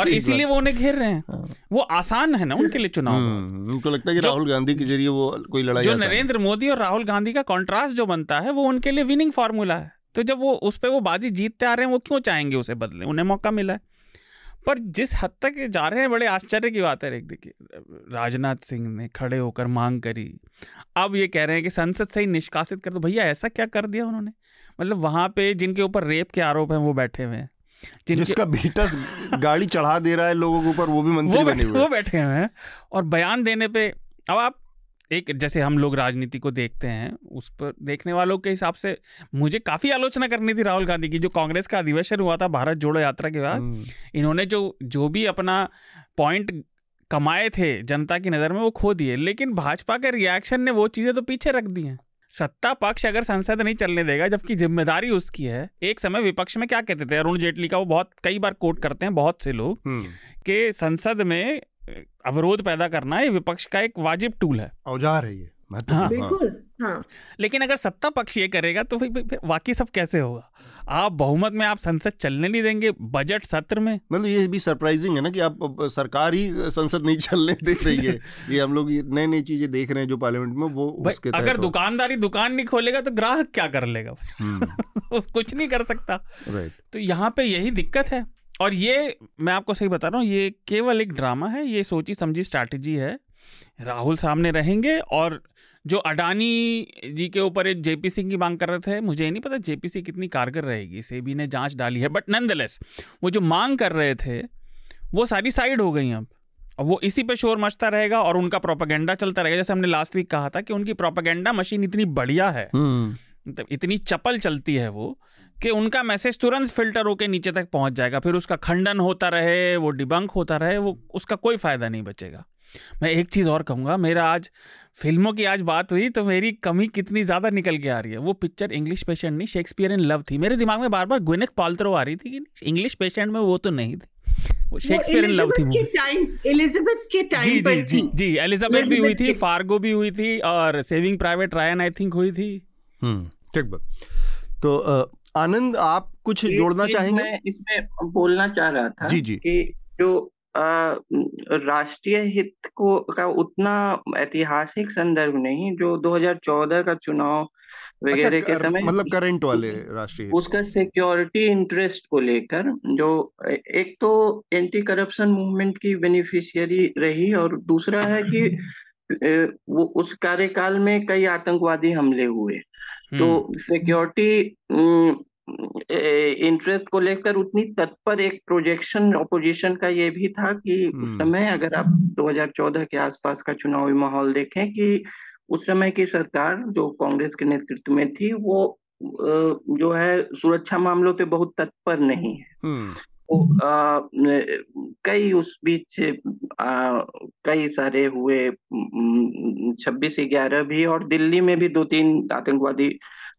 और इसीलिए वो उन्हें घेर रहे हैं। हाँ। वो आसान है ना उनके लिए चुनाव हम्म, उनको लगता है कि राहुल गांधी के ज़रिए वो कोई लड़ाई जो नरेंद्र मोदी और राहुल गांधी का कॉन्ट्रास्ट जो बनता है वो उनके लिए विनिंग फार्मूला है। तो जब वो उस पर वो बाजी जीतते आ रहे हैं वो क्यों चाहेंगे उसे बदले? उन्हें मौका मिला है। पर जिस हद तक जा रहे हैं बड़े आश्चर्य की बात है देखिए राजनाथ सिंह ने खड़े होकर मांग करी। अब ये कह रहे हैं कि संसद से ही निष्कासित कर दो। भैया ऐसा क्या कर दिया उन्होंने? मतलब वहाँ पे जिनके ऊपर रेप के आरोप हैं वो बैठे हुए हैं। जिसका बीटस गाड़ी चढ़ा दे रहा है लोगों के ऊपर वो भी मंत्री वो बने हुए वो बैठे हुए हैं और बयान देने पे अब आप एक जैसे हम लोग राजनीति को देखते हैं उस पर देखने वालों के हिसाब से मुझे काफ़ी आलोचना करनी थी राहुल गांधी की जो कांग्रेस का अधिवेशन हुआ था भारत जोड़ो यात्रा के बाद हम्म। इन्होंने जो जो भी अपना पॉइंट कमाए थे जनता की नज़र में वो खो दिए। लेकिन भाजपा के रिएक्शन ने वो चीज़ें तो पीछे रख दी हैं। सत्ता पक्ष अगर संसद नहीं चलने देगा जबकि ज़िम्मेदारी उसकी है एक समय विपक्ष में क्या कहते थे? अरुण जेटली का वो बहुत कई बार कोट करते हैं बहुत से लोग के कि संसद में अवरोध पैदा करना ये विपक्ष का एक वाजिब टूल है। औज़ार है ये। बिल्कुल हाँ। लेकिन अगर सत्ता पक्ष ये करेगा तो फिर वाकई सब कैसे होगा? आप बहुमत में आप संसद चलने नहीं देंगे बजट सत्र में? मतलब ये भी सरप्राइजिंग है ना कि आप सरकार ही संसद नहीं चलने दे रही है। ये हम लोग नई नई चीज़ें देख रहे हैं जो पार्लियामेंट में वो उसके अगर दुकानदारी दुकान नहीं खोलेगा तो ग्राहक क्या कर लेगा? हम्म। कुछ नहीं कर सकता। राइट तो यहाँ पे यही दिक्कत है। और ये मैं आपको सही बता रहा हूँ ये केवल एक ड्रामा है ये सोची समझी स्ट्रैटेजी है। राहुल सामने रहेंगे और जो अडानी जी के ऊपर एक जेपी सिंह की मांग कर रहे थे मुझे नहीं पता जेपीसी कितनी कारगर रहेगी। सेबी ने जाँच डाली है बट नंदलेस वो जो मांग कर रहे थे वो सारी साइड हो गई अब। और वो इसी पे शोर मचता रहेगा और उनका प्रोपागेंडा चलता रहेगा। जैसे हमने लास्ट वीक कहा था कि उनकी प्रोपागेंडा मशीन इतनी बढ़िया है हम्म। मतलब इतनी चपल चलती है वो कि उनका मैसेज तुरंत फ़िल्टर होकर नीचे तक पहुँच जाएगा। फिर उसका खंडन होता रहे वो डिबंक होता रहे वो उसका कोई फ़ायदा नहीं बचेगा। मैं एक चीज़ और कहूँगा मेरा आज फ़िल्मों की आज बात हुई तो मेरी कमी कितनी ज़्यादा निकल के आ रही है। वो पिक्चर इंग्लिश पेशेंट नहीं शेक्सपियर इन लव थी। मेरे दिमाग में बार बार ग्विनेथ पाल्त्रो आ रही थी कि इंग्लिश पेशेंट में वो तो नहीं थी। वो शेक्सपियर इन लव थी एलिजाबेथ के टाइम जी जी जी जी एलिजाबेथ भी हुई थी फार्गो भी हुई थी और Saving Private Ryan I think हुई थी। हम्म ठीक बात। तो आनंद आप कुछ जोड़ना चाहेंगे? इसमें बोलना चाह रहा था जी जी। कि जो राष्ट्रीय हित को का उतना ऐतिहासिक संदर्भ नहीं जो 2014 का चुनाव वगैरह अच्छा, के समय मतलब करंट वाले राष्ट्रीय उसका सिक्योरिटी इंटरेस्ट को लेकर जो एक तो एंटी करप्शन मूवमेंट की बेनिफिशियरी रही और दूसरा है कि वो उस कार्यकाल में कई आतंकवादी हमले हुए। तो सिक्योरिटी इंटरेस्ट को लेकर उतनी तत्पर एक प्रोजेक्शन ऑपोजिशन का ये भी था कि उस हम्म। समय अगर आप 2014 के आसपास का चुनावी माहौल देखें कि उस समय की सरकार जो कांग्रेस के नेतृत्व में थी वो जो है सुरक्षा मामलों पे बहुत तत्पर नहीं है हम्म। कई उस बीच कई सारे हुए छब्बीस ग्यारह भी और दिल्ली में भी दो तीन आतंकवादी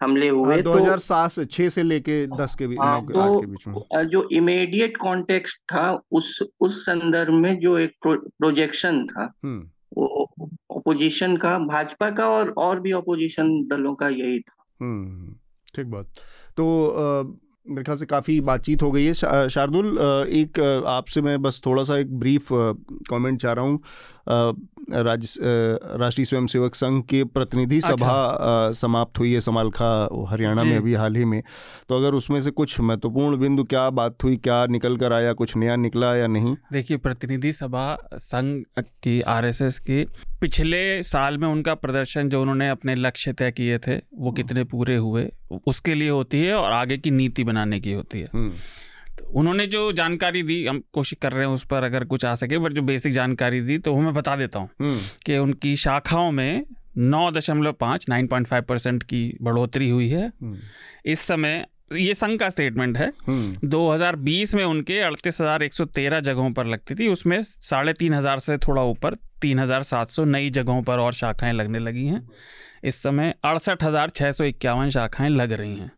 हमले हुए दो हज़ार सात से छह से लेके दस के, हाँ, तो, के बीच में। जो इमीडिएट कॉन्टेक्स्ट था उस उस संदर्भ में जो एक प्रो, प्रोजेक्शन था हम्म। वो ओपोजिशन का भाजपा का और और भी ओपोजिशन दलों का यही था। हम्म, ठीक बात। तो आ, मेरे ख्याल से काफ़ी बातचीत हो गई है। शार्दुल एक आपसे मैं बस थोड़ा सा एक ब्रीफ कमेंट चाह रहा हूँ। राज्य राष्ट्रीय स्वयंसेवक संघ के प्रतिनिधि अच्छा। सभा समाप्त हुई है समालखा हरियाणा में अभी हाल ही में तो अगर उसमें से कुछ महत्वपूर्ण बिंदु क्या बात हुई क्या निकल कर आया कुछ नया निकला या नहीं देखिए प्रतिनिधि सभा संघ की आरएसएस की पिछले साल में उनका प्रदर्शन जो उन्होंने अपने लक्ष्य तय किए थे वो हम्म। कितने पूरे हुए उसके लिए होती है और आगे की नीति बनाने की होती है हम्म। उन्होंने जो जानकारी दी हम कोशिश कर रहे हैं उस पर अगर कुछ आ सके बट जो बेसिक जानकारी दी तो वो मैं बता देता हूँ हम्म। कि उनकी शाखाओं में नौ दशमलव पाँच नाइन पॉइंट फाइव परसेंट की बढ़ोतरी हुई है हम्म। इस समय ये संघ का स्टेटमेंट है 2020 हम्म। में उनके अड़तीस हज़ार एक सौ तेरह जगहों पर लगती थी उसमें साढ़े तीन हज़ार से थोड़ा ऊपर तीन हज़ार सात सौ नई जगहों पर और शाखाएँ लगने लगी हैं इस समय अड़सठ हज़ार छः सौ इक्यावन शाखाएँ लग रही हैं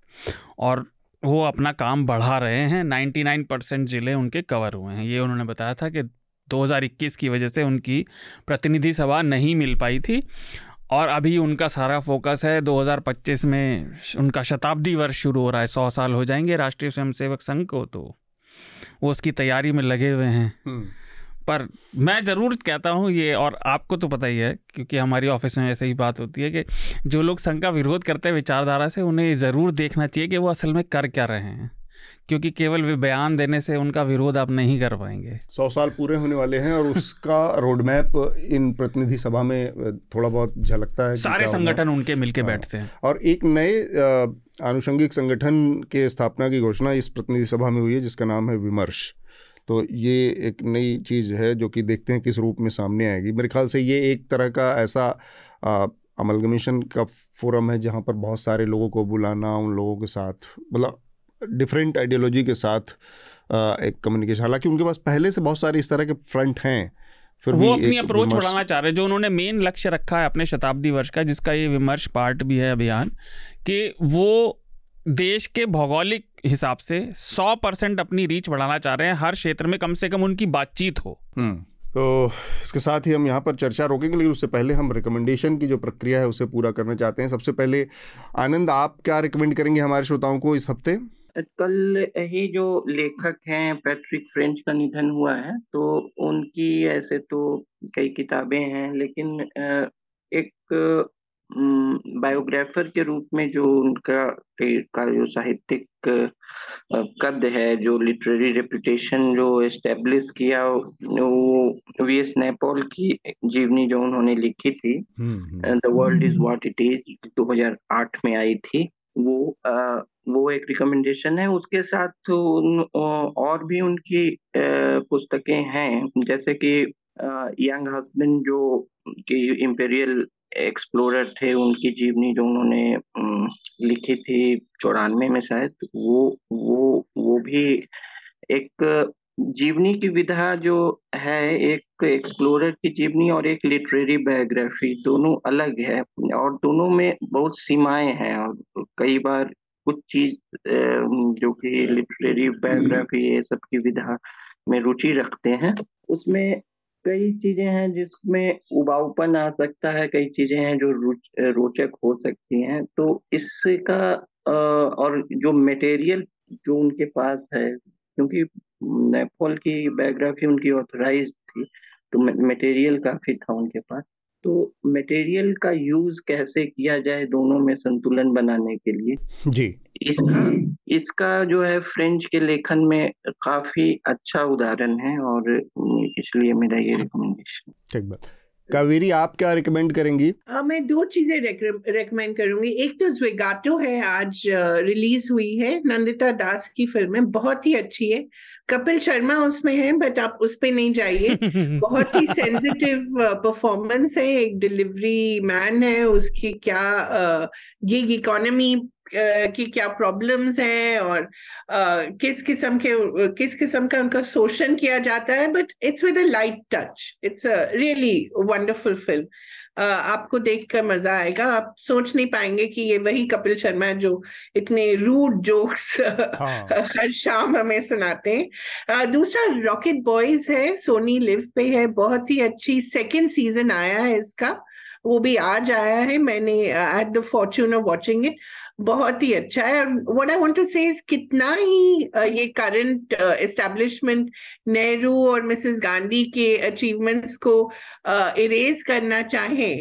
और वो अपना काम बढ़ा रहे हैं 99 परसेंट ज़िले उनके कवर हुए हैं। ये उन्होंने बताया था कि 2021 की वजह से उनकी प्रतिनिधि सभा नहीं मिल पाई थी और अभी उनका सारा फोकस है। 2025 में उनका शताब्दी वर्ष शुरू हो रहा है, सौ साल हो जाएँगे राष्ट्रीय स्वयंसेवक संघ को तो वो उसकी तैयारी में लगे हुए हैं। हम्म। पर मैं ज़रूर कहता हूँ ये और आपको तो पता ही है क्योंकि हमारी ऑफ़िस में ऐसे ही बात होती है कि जो लोग संघ का विरोध करते हैं विचारधारा से उन्हें ज़रूर देखना चाहिए कि वो असल में कर क्या रहे हैं। क्योंकि केवल वे बयान देने से उनका विरोध आप नहीं कर पाएँगे। सौ साल पूरे होने वाले हैं और उसका रोड मैप इन प्रतिनिधि सभा में थोड़ा बहुत झलकता है सारे संगठन उनके मिलके हाँ। बैठते हैं। और एक नए आनुषंगिक संगठन के स्थापना की घोषणा इस प्रतिनिधि सभा में हुई है जिसका नाम है विमर्श। तो ये एक नई चीज़ है जो कि देखते हैं किस रूप में सामने आएगी। मेरे ख्याल से ये एक तरह का ऐसा अमलगमेशन का फोरम है जहाँ पर बहुत सारे लोगों को बुलाना उन लोगों के साथ मतलब डिफरेंट आइडियोलॉजी के साथ आ, एक कम्युनिकेशन हालाँकि उनके पास पहले से बहुत सारे इस तरह के फ्रंट हैं फिर वो अपनी अप्रोच बढ़ाना चाह रहे हैं जो उन्होंने मेन लक्ष्य रखा है अपने शताब्दी वर्ष का जिसका ये विमर्श पार्ट भी है अभियान कि वो देश के भौगोलिक हिसाब से 100 परसेंट अपनी रीच बढ़ाना चाह रहे हैं। हर क्षेत्र में कम से कम उनकी बातचीत हो। हम्म, तो इसके साथ ही हम यहाँ पर चर्चा रोकेंगे लेकिन उससे पहले हम रिकमेंडेशन की जो प्रक्रिया है उसे पूरा करना चाहते हैं। सबसे पहले आनंद आप क्या रिकमेंड करेंगे हमारे श्रोताओं को इस हफ़्ते? कल ही जो लेखक हैं पैट्रिक फ्रेंच का निधन हुआ है तो उनकी ऐसे तो कई किताबें हैं लेकिन एक बायोग्राफर के रूप में जो उनका का जो साहित्यिक कद है जो लिटरेरी रेपुटेशन जो एस्टेब्लिश किया वो वी एस नेपोल की जीवनी जो उन्होंने लिखी थी The World Is What It Is 2008 में आई थी वो आ, वो एक रिकमेंडेशन है। उसके साथ उन, और भी उनकी पुस्तकें हैं जैसे कि यंग हस्बैंड जो कि इम्पेरियल एक्सप्लोरर थे उनकी जीवनी जो उन्होंने लिखी थी चौरानवे में शायद वो वो वो भी एक जीवनी की विधा जो है एक एक्सप्लोरर की जीवनी और एक लिटरेरी बायोग्राफी दोनों अलग है और दोनों में बहुत सीमाएँ हैं और कई बार कुछ चीज़ जो कि लिटरेरी बायोग्राफी ये सब की विधा में रुचि रखते हैं। उसमें कई चीज़ें हैं जिसमें उबाऊपन आ सकता है, कई चीज़ें हैं जो रोचक हो सकती हैं। तो इसका और जो मटेरियल जो उनके पास है, क्योंकि नेपोल की बायोग्राफी उनकी ऑथराइज थी तो मटेरियल काफ़ी था उनके पास। तो मटेरियल का यूज़ कैसे किया जाए दोनों में संतुलन बनाने के लिए? जी। इसका इसका जो है फ्रेंच के लेखन में काफ़ी अच्छा उदाहरण है और इसलिए मेरा ये रिकमेंडेशन ठीक बात। कावेरी आप क्या रिकमेंड करेंगी? आ, मैं दो चीज़ें रिकमेंड करूँगी। एक तो ज्वेगाटो है आज रिलीज़ हुई है। नंदिता दास की फ़िल्म है बहुत ही अच्छी है। कपिल शर्मा उसमें है बट आप उस पे नहीं जाइए। बहुत ही सेंसिटिव परफॉर्मेंस है। एक डिलीवरी मैन है। उसकी क्या गिग इकोनॉमी की क्या प्रॉब्लम्स हैं और किस किस्म के किस किस्म का उनका शोषण किया जाता है but it's with a light touch it's a really wonderful film आपको देखकर मज़ा आएगा। आप सोच नहीं पाएँगे कि ये वही कपिल शर्मा है जो इतने रूड जोक्स हाँ. हर शाम हमें सुनाते हैं। दूसरा रॉकेट बॉयज़ है सोनी लिव पे है। बहुत ही अच्छी सेकंड सीज़न आया है इसका। वो भी आज आया है। मैंने at the fortune of watching it बहुत ही अच्छा है। व्हाट आई वांट टू से कितना ही ये करंट एस्टेब्लिशमेंट नेहरू और मिसेस गांधी के अचीवमेंट्स को इरेज करना चाहे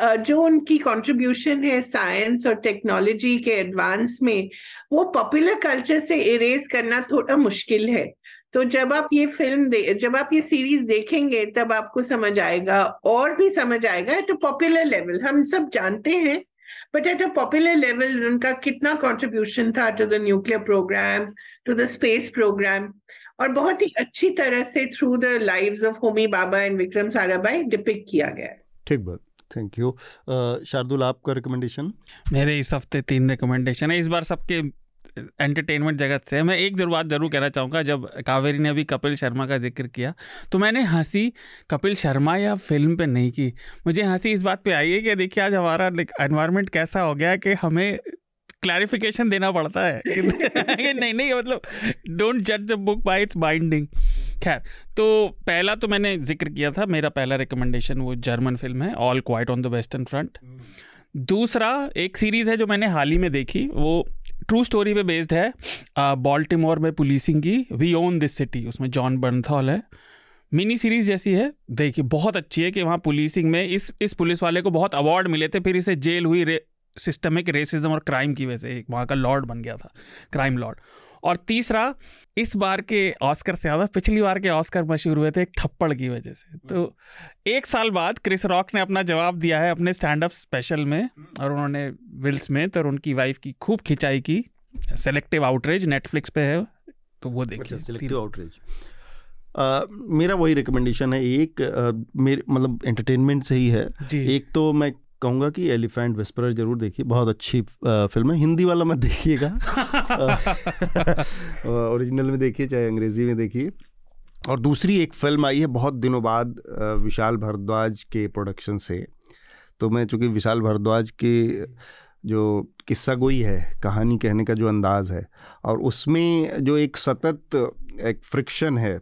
जो उनकी कंट्रीब्यूशन है साइंस और टेक्नोलॉजी के एडवांस में, वो पॉपुलर कल्चर से इरेज करना थोड़ा मुश्किल है। तो जब आप ये फ़िल्म दे, जब आप ये सीरीज़ देखेंगे, तब आपको समझ आएगा, और भी समझ आएगा एट पॉपुलर लेवल हम सब जानते हैं but at a popular level उनका कितना contribution था to the nuclear programme to the space programme और बहुत ही अच्छी तरह से through the lives of Homi Bhabha and Vikram Sarabhai depict किया गया है। ठीक बात। थैंक यू शार्दुल आपका रिकमेंडेशन मेरे इस हफ़्ते तीन रिकमेंडेशन है। इस बार सबके एंटरटेनमेंट जगत से। मैं एक ज़रूर बात ज़रूर कहना चाहूँगा जब कावेरी ने अभी कपिल शर्मा का ज़िक्र किया तो मैंने हँसी कपिल शर्मा या फ़िल्म पे नहीं की। मुझे हँसी इस बात पे आई है कि देखिए आज हमारा एनवायरनमेंट कैसा हो गया कि हमें क्लैरिफिकेशन देना पड़ता है कि नहीं नहीं मतलब डोंट जज the book by its binding खैर तो पहला तो मैंने ज़िक्र किया था मेरा पहला रिकमेंडेशन वो जर्मन फ़िल्म है All Quiet on the Western Front दूसरा एक सीरीज़ है जो मैंने हाल ही में देखी वो ट्रू स्टोरी पे बेस्ड है बॉल्टिमोर में पुलिसिंग की वी ओन दिस सिटी उसमें जॉन बर्नथॉल है। मिनी सीरीज़ जैसी है, देखिए, बहुत अच्छी है कि वहाँ पुलिसिंग में इस इस पुलिस वाले को बहुत अवार्ड मिले थे, फिर इसे जेल हुई सिस्टमिक रेसिज्म और क्राइम की वजह से एक वहाँ का लॉर्ड बन गया था क्राइम लॉर्ड और तीसरा इस बार के ऑस्कर से ज़्यादा पिछली बार के ऑस्कर मशहूर हुए थे एक थप्पड़ की वजह से। तो एक साल बाद क्रिस रॉक ने अपना जवाब दिया है अपने स्टैंड अप स्पेशल में और उन्होंने विल स्मिथ और उनकी वाइफ की खूब खिंचाई की। सेलेक्टिव आउटरेज नेटफ्लिक्स पे है तो वो देखिए। सेलेक्टिव आउटरेज मेरा वही रिकमेंडेशन है एक मेरे मतलब एंटरटेनमेंट से ही है। एक तो मैं कहूँगा कि एलिफेंट विस्परर ज़रूर देखिए बहुत अच्छी फ़िल्म है। हिंदी वाला मत देखिएगा। ओरिजिनल में देखिए चाहे अंग्रेज़ी में देखिए। और दूसरी एक फ़िल्म आई है बहुत दिनों बाद विशाल भारद्वाज के प्रोडक्शन से। तो मैं चूँकि विशाल भारद्वाज के जो किस्सा गोई है कहानी कहने का जो अंदाज़ है और उसमें जो एक सतत एक फ्रिक्शन है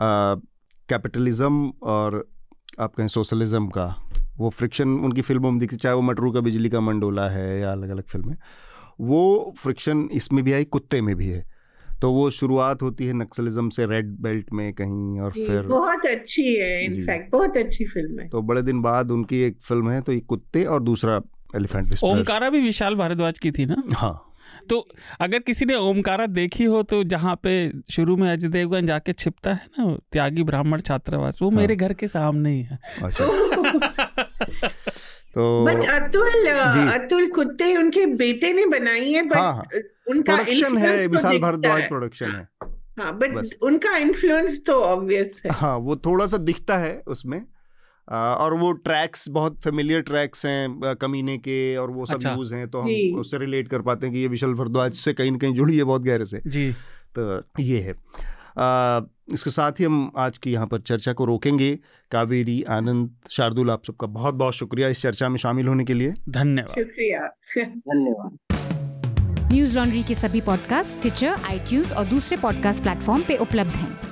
कैपिटलिज्म और आप कहें सोशलिज्म का वो फ्रिक्शन उनकी फ़िल्मों में दिखती चाहे वो मटरू का बिजली का मंडोला है या अलग अलग फ़िल्में वो फ्रिक्शन इसमें भी आई कुत्ते में भी है। तो वो शुरुआत होती है नक्सलिज्म से रेड बेल्ट में कहीं और फिर बहुत अच्छी है इनफैक्ट बहुत अच्छी फ़िल्म है। तो बड़े दिन बाद उनकी एक फ़िल्म है तो ये कुत्ते और दूसरा एलिफेंट ओमकारा भी विशाल भारद्वाज की थी ना? हाँ। तो अगर किसी ने ओमकारा देखी हो तो जहाँ पे शुरू में अजय देवगन जाके छिपता है ना त्यागी ब्राह्मण छात्रावास वो हाँ। मेरे घर के सामने ही है। अच्छा। तो बट अतुल अतुल कुत्ते उनके बेटे ने बनाई है बट हाँ, हाँ. उनका प्रोडक्शन है तो विशाल भारद्वाज प्रोडक्शन है। हाँ बट उनका इन्फ्लुएंस तो ऑब्वियस है। हाँ वो थोड़ा सा दिखता है उसमें और वो ट्रैक्स बहुत फेमिलियर ट्रैक्स हैं कमीने के और वो सब अच्छा। यूज़ हैं तो हम उससे रिलेट कर पाते हैं कि ये विशाल भारद्वाज से कहीं ना कहीं जुड़ी है बहुत गहरे से। जी। तो ये है। आ, इसके साथ ही हम आज की यहाँ पर चर्चा को रोकेंगे। कावेरी आनंद शार्दुल आप सबका बहुत बहुत शुक्रिया इस चर्चा में शामिल होने के लिए। धन्यवाद। शुक्रिया। धन्यवाद। न्यूज़ लॉन्ड्री के सभी पॉडकास्ट ट्विटर आई और दूसरे पॉडकास्ट प्लेटफॉर्म पे उपलब्ध हैं।